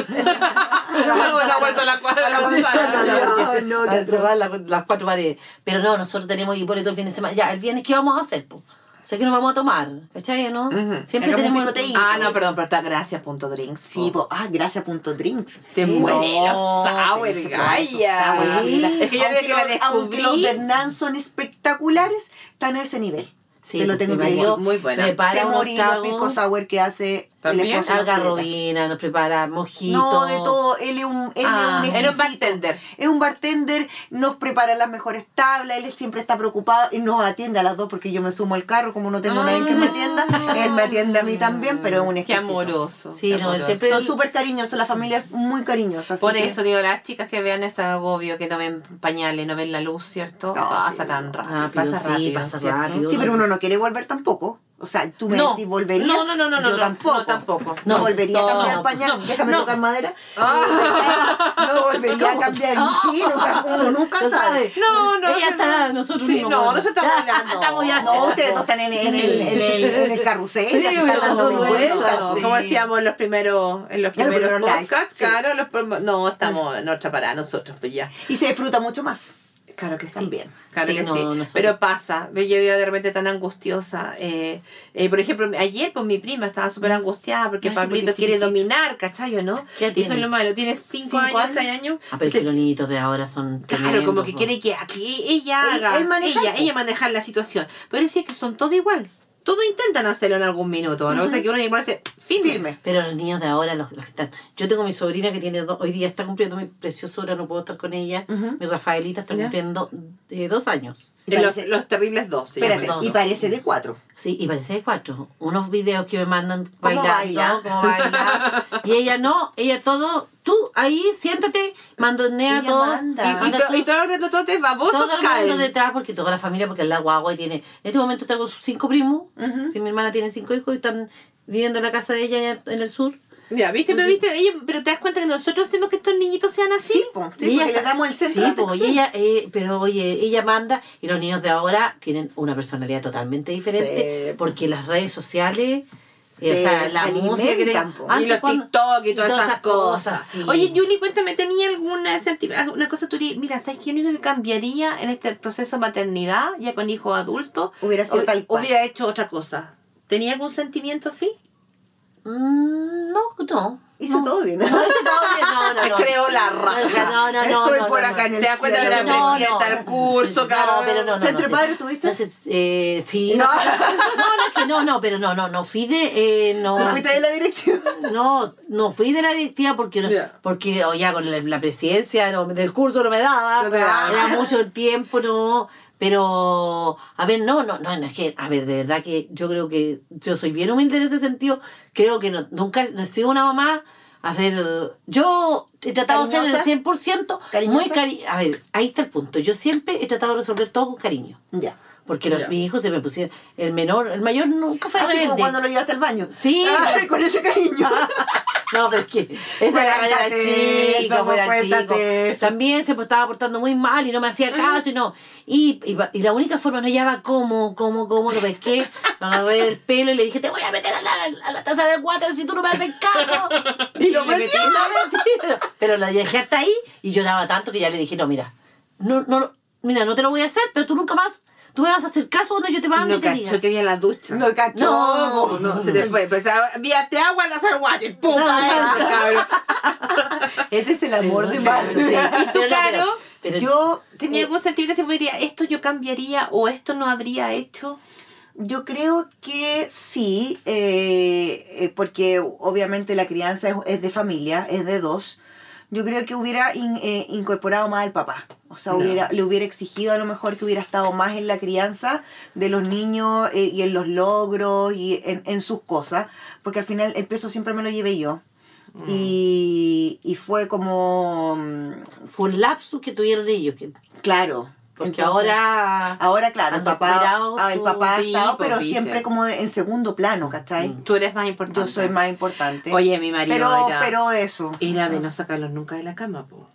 Luego la vuelta a la cuadra de la Sí, manzana. Ay, no, cerrar la- las cuatro paredes. Pero no, nosotros tenemos Hipólito el fin de semana. Ya, el viernes, ¿qué vamos a hacer? Po? O sea, ¿qué nos vamos a tomar? ¿Cachai, no? Siempre tenemos... un picoteíto. Ah, no, perdón, pero está gracias punto drinks. Sí, po. ah, gracias punto drinks. Se Sí, muere no, los sour, que Gaya. Es que yo Aunque que la los- Aunque los descubrí- de Hernán son espectaculares, están a ese nivel. Sí, Te lo tengo que decir. Muy buena. Prepara Te morí los pico sour que hace ¿También? algarrobina, nos prepara mojito. No, de todo. Él es un, él Ah, es un era un bartender. Es un bartender, nos prepara las mejores tablas, él siempre está preocupado y nos atiende a las dos porque yo me sumo al carro, como no tengo nadie que me atienda, él me atiende a mí también, pero es un Qué exquisito. amoroso. Sí, qué no, él amoroso. siempre- Son súper cariñosos, la familia es muy cariñosa. Por que- eso digo, las chicas que vean ese agobio, que no ven pañales, no ven la luz, ¿cierto? No, pasa sí. tan rápido. Rápido, pasa sí, rápido. pasa ¿cierto? rápido. Sí, pero uno no quiere volver tampoco. O sea, tú me No. decís, ¿volverías? No, no, no, no, Yo no, tampoco. no, tampoco. No, volvería a cambiar pañal. Déjame tocar madera. Ah. No volvería a cambiar. Sí, nunca, uno nunca No sabe. No, no, Ella está, nosotros Sí, no. no, bueno. no se está Ya, hablando. Estamos ya. No, ustedes dos están en, el, en, el, en el carrusel. Sí, están dando no, mi bueno, vuelta. No, Sí. como decíamos en los primeros, en los primeros podcasts, claro, los no, estamos en otra parada nosotros, pues ya. Y se disfruta mucho más. Claro que sí. También. Claro Sí, que no, sí. Pero pasa. Yo iba de repente tan angustiosa. Eh, eh, por ejemplo, ayer pues mi prima estaba súper angustiada porque sí, Pablito quiere dominar, ¿cachai o no? ¿Qué Y eso es lo malo. Tiene 5 Cinco años. 6 años. Ah, pero que los niñitos de ahora son Claro, como que quiere que, que ella haga, él manejar, ella, ella manejar la situación. Pero sí es que son todos igual. Todos intentan hacerlo en algún minuto, ¿no? O sea, que uno que ponerse firme. Firme. Pero los niños de ahora, los, los que están. Yo tengo mi sobrina que tiene dos, hoy día está cumpliendo mi preciosura, no puedo estar con ella. Mi Rafaelita está cumpliendo eh, dos años. Y De los, parece- los terribles dos. Espérate, y parece de cuatro. Sí, y parece de cuatro. Unos videos que me mandan ¿Cómo bailando, baila? cómo baila. Y ella no, ella todo, tú ahí, siéntate, mandonea Ella todo. manda. Y, y, anda to- tú- y todos los grandototes babosos todo el caen. mundo detrás, porque toda la familia, porque es la guagua y tiene. En este momento tengo cinco primos. Que mi hermana tiene cinco hijos y están viviendo en la casa de ella en el sur. Ya, ¿viste? Pero, ¿viste? Ella- pero te das cuenta que nosotros hacemos que estos niñitos sean así. Sí, po, porque está- le damos el centro Sí, de po, y atención. ella, eh, pero oye, ella manda y los niños de ahora tienen una personalidad totalmente diferente Sí. porque las redes sociales, eh, o sea, la música que te, y los cuando- TikTok y todas, esas cosas. sí. Oye, Juli, cuéntame, ¿tenía alguna senti- una cosa tú mira, ¿sabes qué? Único que cambiaría en este proceso de maternidad, ya con hijos adultos, Hubiera sido tal cual. hubiera hecho otra cosa? ¿Tenía algún sentimiento así? Mm, no, no. Hizo no. todo bien. No, hizo todo bien, no, no, no. Creo la raja. No, no, no. Estoy no, por acá no. en el Se da cuenta que la No, presidenta no. del curso, Sí, claro. No, pero no, no. ¿Centro no, sí. padre tuviste? Eh, sí. No. No. no, no, es que no, no, pero no, no, no fui de, eh, no. ¿No fuiste de la directiva? No, no fui de la directiva porque, Ya. porque o ya con la, la presidencia no, del curso no me daba, No te daba. era mucho el tiempo, no. Pero, a ver, no, no, no, no, es que, a ver, de verdad que yo creo que yo soy bien humilde en ese sentido. Creo que no, nunca no he sido una mamá. A ver, yo he tratado de ser el ¿Cariñosa? 100% ¿Cariñosa? muy cari A ver, ahí está el punto. Yo siempre he tratado de resolver todo con cariño. Ya. Porque los, mis hijos se me pusieron. El menor, el mayor nunca fue Así como rebelde. cuando lo llevaste al baño. Sí. Ay, con ese cariño. No, pero es que esa era chico, eso, pues, chico. También se estaba portando muy mal y no me hacía caso y no. Y, y, la única forma no hallaba cómo, cómo, cómo, lo pesqué, lo agarré del pelo y le dije, te voy a meter a la, a la taza del water si tú no me haces caso. Y lo metí, metí, pero, pero la dejé hasta ahí y lloraba tanto que ya le dije, no, mira, no, no, mira, no te lo voy a hacer, pero tú nunca más, tú me vas a hacer caso cuando yo te mando No y te diga. que había en la ducha. No cachó. No. No, se te fue. Pensaba, víate agua al hacer water. ¡Pum! adentro, cabrón. Ese es el amor de madre. sí. ¿Y tú, Pero no, Caro? pero- pero- Yo ¿Tenía eh, algún sentido que diría, esto yo cambiaría o esto no habría hecho? Yo creo que sí, eh, eh, porque obviamente la crianza es, es de familia, es de dos. Yo creo que hubiera in- eh, incorporado más al papá. O sea, No. hubiera, le hubiera exigido a lo mejor que hubiera estado más en la crianza de los niños eh, y en los logros y en, en sus cosas. Porque al final el peso siempre me lo llevé yo. Y, y fue como, mm, Fue un lapsus que tuvieron ellos, que, claro. Porque entonces- ahora... Ahora, claro, el papá, ah, el papá ha estado, pues, pero viste. siempre como de- en segundo plano, ¿cachai? Tú eres más importante. Yo soy más importante. Oye, mi marido pero, era, pero eso. era de no sacarlos nunca de la cama, po.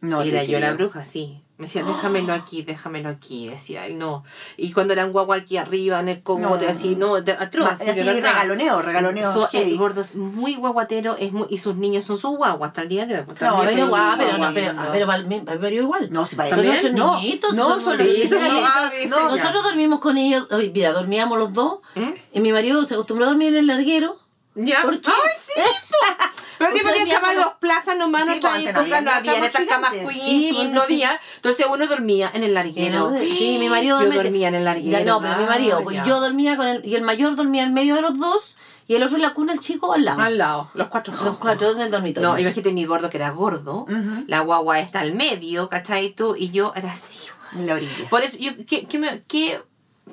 No, era yo la bruja, sí. Me decía, déjamelo aquí, déjamelo aquí. Decía, él no. Y cuando eran guagua aquí arriba, en el cómodo, No. así, no, de- atroz. De así regaloneo, regaloneo So- el gordo es muy guaguatero es muy, y sus niños son sus guaguas hasta el día de hoy. El No, hoy. guau, pero no, pero, no. pero mí marido igual. No, si para Son nuestros No, niñitos, no, son son niñitos. niños. Ah. Nosotros dormimos con ellos, hoy, mira, dormíamos los dos, ¿Mm? y mi marido se acostumbró a dormir en el larguero. ¿Ya? ¿Por qué? ¡Ay, sí! Pero que Porque ponían camas los- dos plazas nomás, Sí, no pues, traían antes no había había en estas camas queen, pues, no había. Entonces uno dormía en el larguero. Sí, mi marido Yo dormía- dormía en el larguero. Ya, no, pero mi marido, pues yo dormía con él, y el mayor dormía en medio de los dos, y el otro en la cuna, el chico al lado. Al lado, los cuatro Los cuatro en el dormitorio. No, imagínate mi gordo que era gordo, la guagua está al medio, ¿cachai? Tú, y yo era así. En la orilla. Por eso, yo, ¿qué, qué, me- qué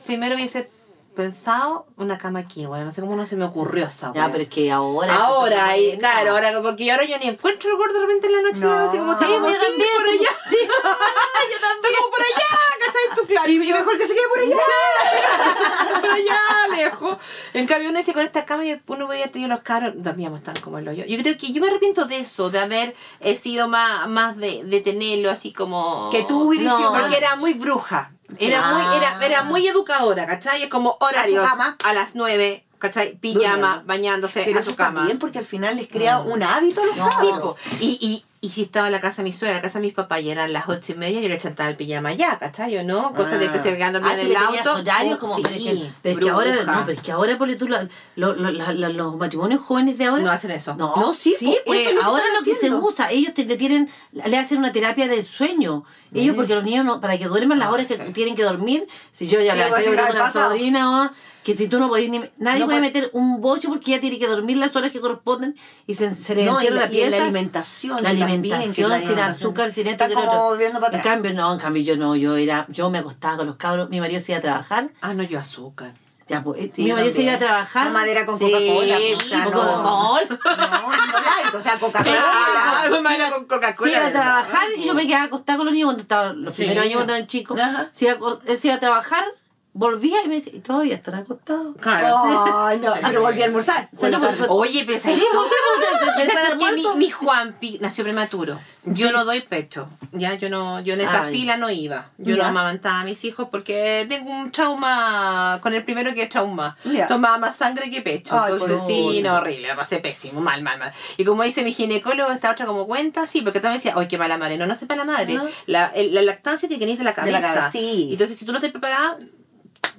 primero hubiese pensado? Una cama king, bueno, no sé cómo no se me ocurrió esa Ya, pero es que ahora... Ahora, y y claro, ahora porque ahora yo ni encuentro el gordo de repente en la noche, No. así como Sí, "Vamos, yo también. por allá, sí. yo también. como por allá, ¿cachai? Tú, claro, Y mejor que se quede por allá. por allá, lejos. En cambio, uno dice con esta cama, y uno podía tener los caros, dormíamos tan como el hoyo. Yo creo que yo me arrepiento de eso, de haber eh, sido más, más de, de tenerlo así como. Que tú hubieras No. Porque era muy bruja. Era Ah. muy, era, era muy educadora, ¿cachai? Es como horarios a las nueve, ¿cachai? Pijama, bañándose Pero a eso su está cama. bien porque al final les crea un hábito a los No. Cabros. y, y, y si estaba en la casa de mi suegra, en la casa de mis papás y eran las ocho y media, yo le chantaba el pijama ya, ¿cachai? ¿O no? Cosas de que se quedan dormidos Ah, en el le auto. horarios como, sí, pero es que, pero es que ahora, no, pero es que ahora, ponle tú, la- lo- lo- la- la- los matrimonios jóvenes de ahora... No hacen eso. No, No, sí, sí, pues, es lo ahora lo que se usa, ellos te, te tienen, le hacen una terapia del sueño. Ellos, porque los niños, no, para que duerman las horas que tienen que dormir, si yo ya la pues, yo al una sobrina, o que si tú no podés ni, nadie No puede meter un boche porque ya tiene que dormir las horas que corresponden y se, se le No, y encierra la, la y en la pieza. alimentación. La alimentación, sin azúcar, sin esto, sin otro. En cambio, no, en cambio yo no, yo era, yo me acostaba con los cabros, mi marido se iba a trabajar, Ah, no, yo azúcar. ya pues, eh, Sí, mi marido se iba a trabajar. Mamadera con Sí, Coca-Cola, Sí, pues, o sea, con no. Coca-Cola. No, no light, o sea, Coca-Cola. Ah, iba- con Coca-Cola. Se iba a trabajar y yo me quedaba acostada con los niños cuando estaba, los primeros años cuando eran chicos. Se iba él se iba a trabajar, volvía y me decía, y todavía están acostados. Claro. Ay, no, pero volví a almorzar. O sea, no, Bueno, pero- Oye, pero ¿sabes Sí, tú? pues, sí, pues, de- de- ¿Sabes después del por qué mi, mi Juanpi nació prematuro? Yo no doy pecho. Ya, yo no, yo en esa Ay. fila no iba. Yo Ya. no amamantaba a mis hijos porque tengo un trauma con el primero que es trauma. Ya. Tomaba más sangre que pecho. Ay, Entonces por sí, favor. no, horrible, la pasé pésimo, mal, mal, mal. Y como dice mi ginecólogo, esta otra como cuenta, sí, porque también decía, ay, qué mala madre. No, no sepa la madre. No. La, el- la lactancia tiene que venir de la De cabeza. la cabeza, sí. Entonces, si tú no te preparada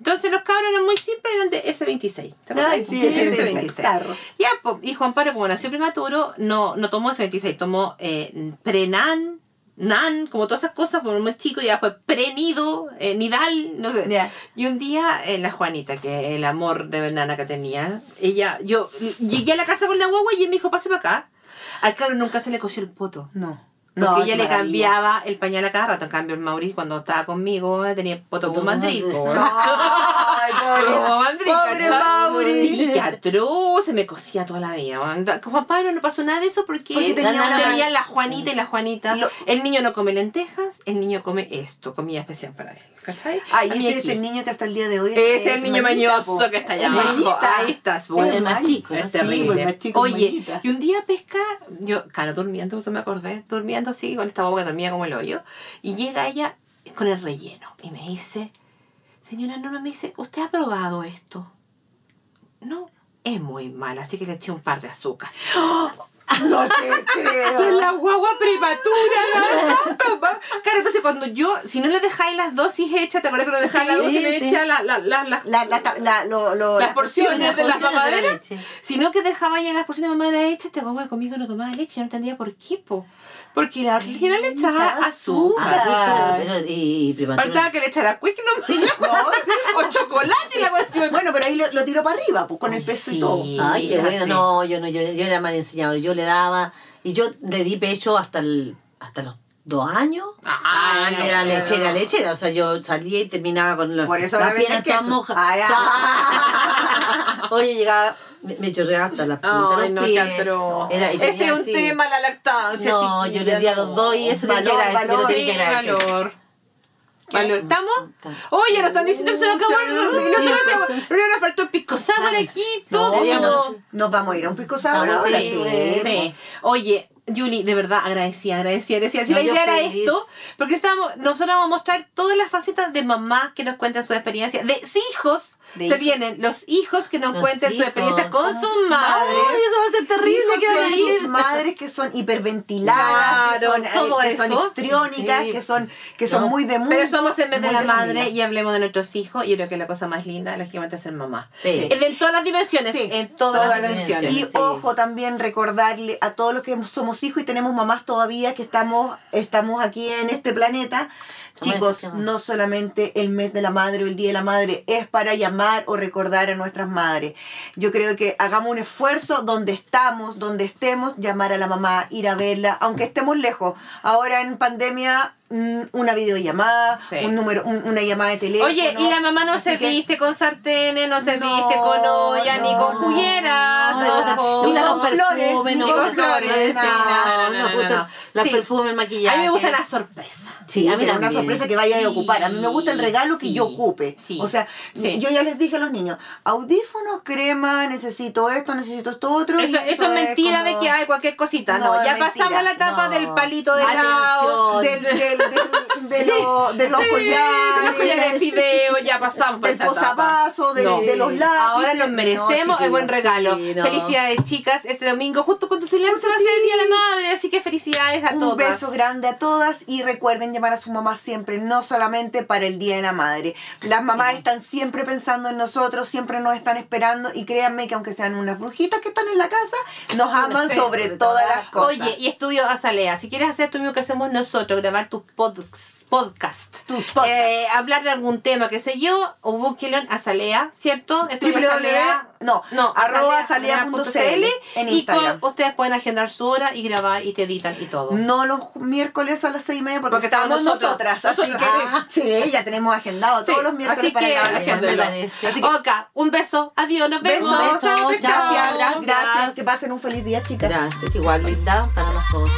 entonces los cabros eran muy simples, eran de S26. ¿te acuerdas? Ay, sí, S26. Tarro. Ya, pues, y Juan Pablo, como nació prematuro, no, no tomó S26, tomó eh, Prenan, Nan, como todas esas cosas, por muy chico, y después Prenido, eh, Nidal, no sé. Ya. Y un día, eh, la Juanita, que el amor de nana que tenía, ella, yo llegué a la casa con la guagua y él me dijo, pase para acá. Al cabro nunca se le cosió el poto. No. Porque No, ella le maravilla. cambiaba el pañal a cada rato. En cambio, el Mauricio, cuando estaba conmigo, tenía poto como mandril. pobre- Como mandril, pobre ¿cachai? Mauri. Sí, qué atroz, se me cosía toda la vida. Juan Pablo no pasó nada de eso porque, Porque tenía, tenía la Juanita y la Juanita. Lo- El niño no come lentejas, el niño come esto, comida especial para él. ¿Cachai? Ay, A mí ese es aquí. el niño que hasta el día de hoy Es el niño manita, mañoso po. que está allá Es abajo. manita. Ahí estás, Es bueno. el más chico, ¿no? Es Sí, pues, terrible. el más chico es Oye, manita. y un día pesca, yo, claro, durmiendo, eso me acordé, durmiendo así, con esta boca que dormía como el hoyo, y llega ella con el relleno y me dice, señora Norma, me dice, ¿usted ha probado esto? No, es muy mal, así que le eché un par de azúcar. No te creo. La guagua prematura, la santa, cuando yo, si no le dejáis las dosis hechas, ¿te acuerdas que no dejáis las dosis sí. hechas, la, la, la, las La, la, la, lo, lo, las porciones de las porciones de la mamaderas, sino que dejaba ya las porciones de mamadera hechas, este guagua conmigo no tomaba leche, yo no entendía por qué, po. Porque la original le echaba azúcar. Azúcar, pero y. Faltaba que le echara quick no, o chocolate la cuestión. Bueno, pero ahí lo, lo tiró para arriba, pues, con el peso Sí. y todo. Ay, qué bueno. No, yo no, yo, yo era mal enseñador. Yo le daba, y yo le di pecho hasta el, hasta los dos años. Ah, Ay, era no, lechera, no. lechera. O sea, yo salía y terminaba con la- Por eso las piernas mojas. Ay, Oye, llegaba, me, hasta las puntas de los no, pies. Era- Ese es un así- tema, la lactancia. No, yo le di a los dos y eso tiene que Valor, tiene que agradecer. valor. Valor. ¿Estamos? Oye, nos están diciendo que se nos acabó el nosotros pero nos faltó el pisco sour aquí, todo. Deberíamos- Nos vamos a ir a un sí. Sí. Oye, Yuli, de verdad, agradecía, agradecía, agradecía. Si No, la idea era esto, porque estábamos, nosotros vamos a mostrar todas las facetas de mamás que nos cuentan su experiencia, de hijos, se hijos. vienen los hijos que nos Los cuenten su hijos. experiencia con sus madres. Ay, eso va a ser terrible. ¿qué van a decir? sus madres que son hiperventiladas, que son, eh, que son histriónicas, Sí. que son, que son muy de mundo. Pero somos en vez de la madre familia. y hablemos de nuestros hijos. Y yo creo que la cosa más linda, lógicamente, es ser mamá. Sí. De en todas las dimensiones. Sí, en todas, todas las dimensiones. Y ojo también recordarle a todos los que somos hijos y tenemos mamás todavía que estamos, estamos aquí en este planeta. Toma Chicos, no solamente el mes de la madre o el día de la madre es para llamar o recordar a nuestras madres. Yo creo que hagamos un esfuerzo donde estamos, donde estemos, llamar a la mamá, ir a verla, aunque estemos lejos. Ahora en pandemia, una videollamada, Sí. un número, un- una llamada de teléfono. Oye, y la mamá no se que- viste con sartenes, no se No, viste con olla, ni con jugueras, no, ni con flores, ni con flores, las perfumes, el maquillaje. A mí me gusta la sorpresa. Sí, a mí pero una sorpresa que vaya a ocupar. A mí me gusta el regalo que yo ocupe. sí, o sea, sí. yo ya les dije a los niños, audífonos, crema, necesito esto, necesito esto otro. Eso, eso es mentira como- de que hay cualquier cosita. No, ya pasamos la etapa No. del palito de helado. Del, del, del- de, lo- de los Sí, collares, de fideo, ya pasamos por del posavasos, del- No. de los lápices. Ahora nos No, merecemos el buen regalo. Sí, no. Felicidades, chicas. Este domingo, justo cuando se lance, Justo va a ser el. Día de la Madre. Así que felicidades a Un todas. beso grande a todas y recuerden llamar a su mamá siempre, no solamente para el Día de la Madre. Las mamás están siempre pensando en nosotros, siempre nos están esperando y créanme que aunque sean unas brujitas que están en la casa, nos aman sobre sobre todas todas las cosas. Oye, y estudio Azalea, si quieres hacer tú mismo que hacemos nosotros, grabar tus podcast, Tus podcasts. eh, hablar de algún tema, qué sé yo, o búsquelo en Azalea, ¿cierto? Www, Azalea. no, arroba azalea.cl en y Instagram. con- ustedes pueden agendar su hora y grabar y te editan y todo. No los miércoles a las seis y media porque, Porque estamos nosotras. nosotras. Así que Ah. sí, ya tenemos agendado Sí, todos los miércoles así para que grabar. Así que- un beso, adiós, nos vemos. Besos, Besos, gracias, Gracias. gracias. Que pasen un feliz día, chicas. Gracias, igual linda para las dos.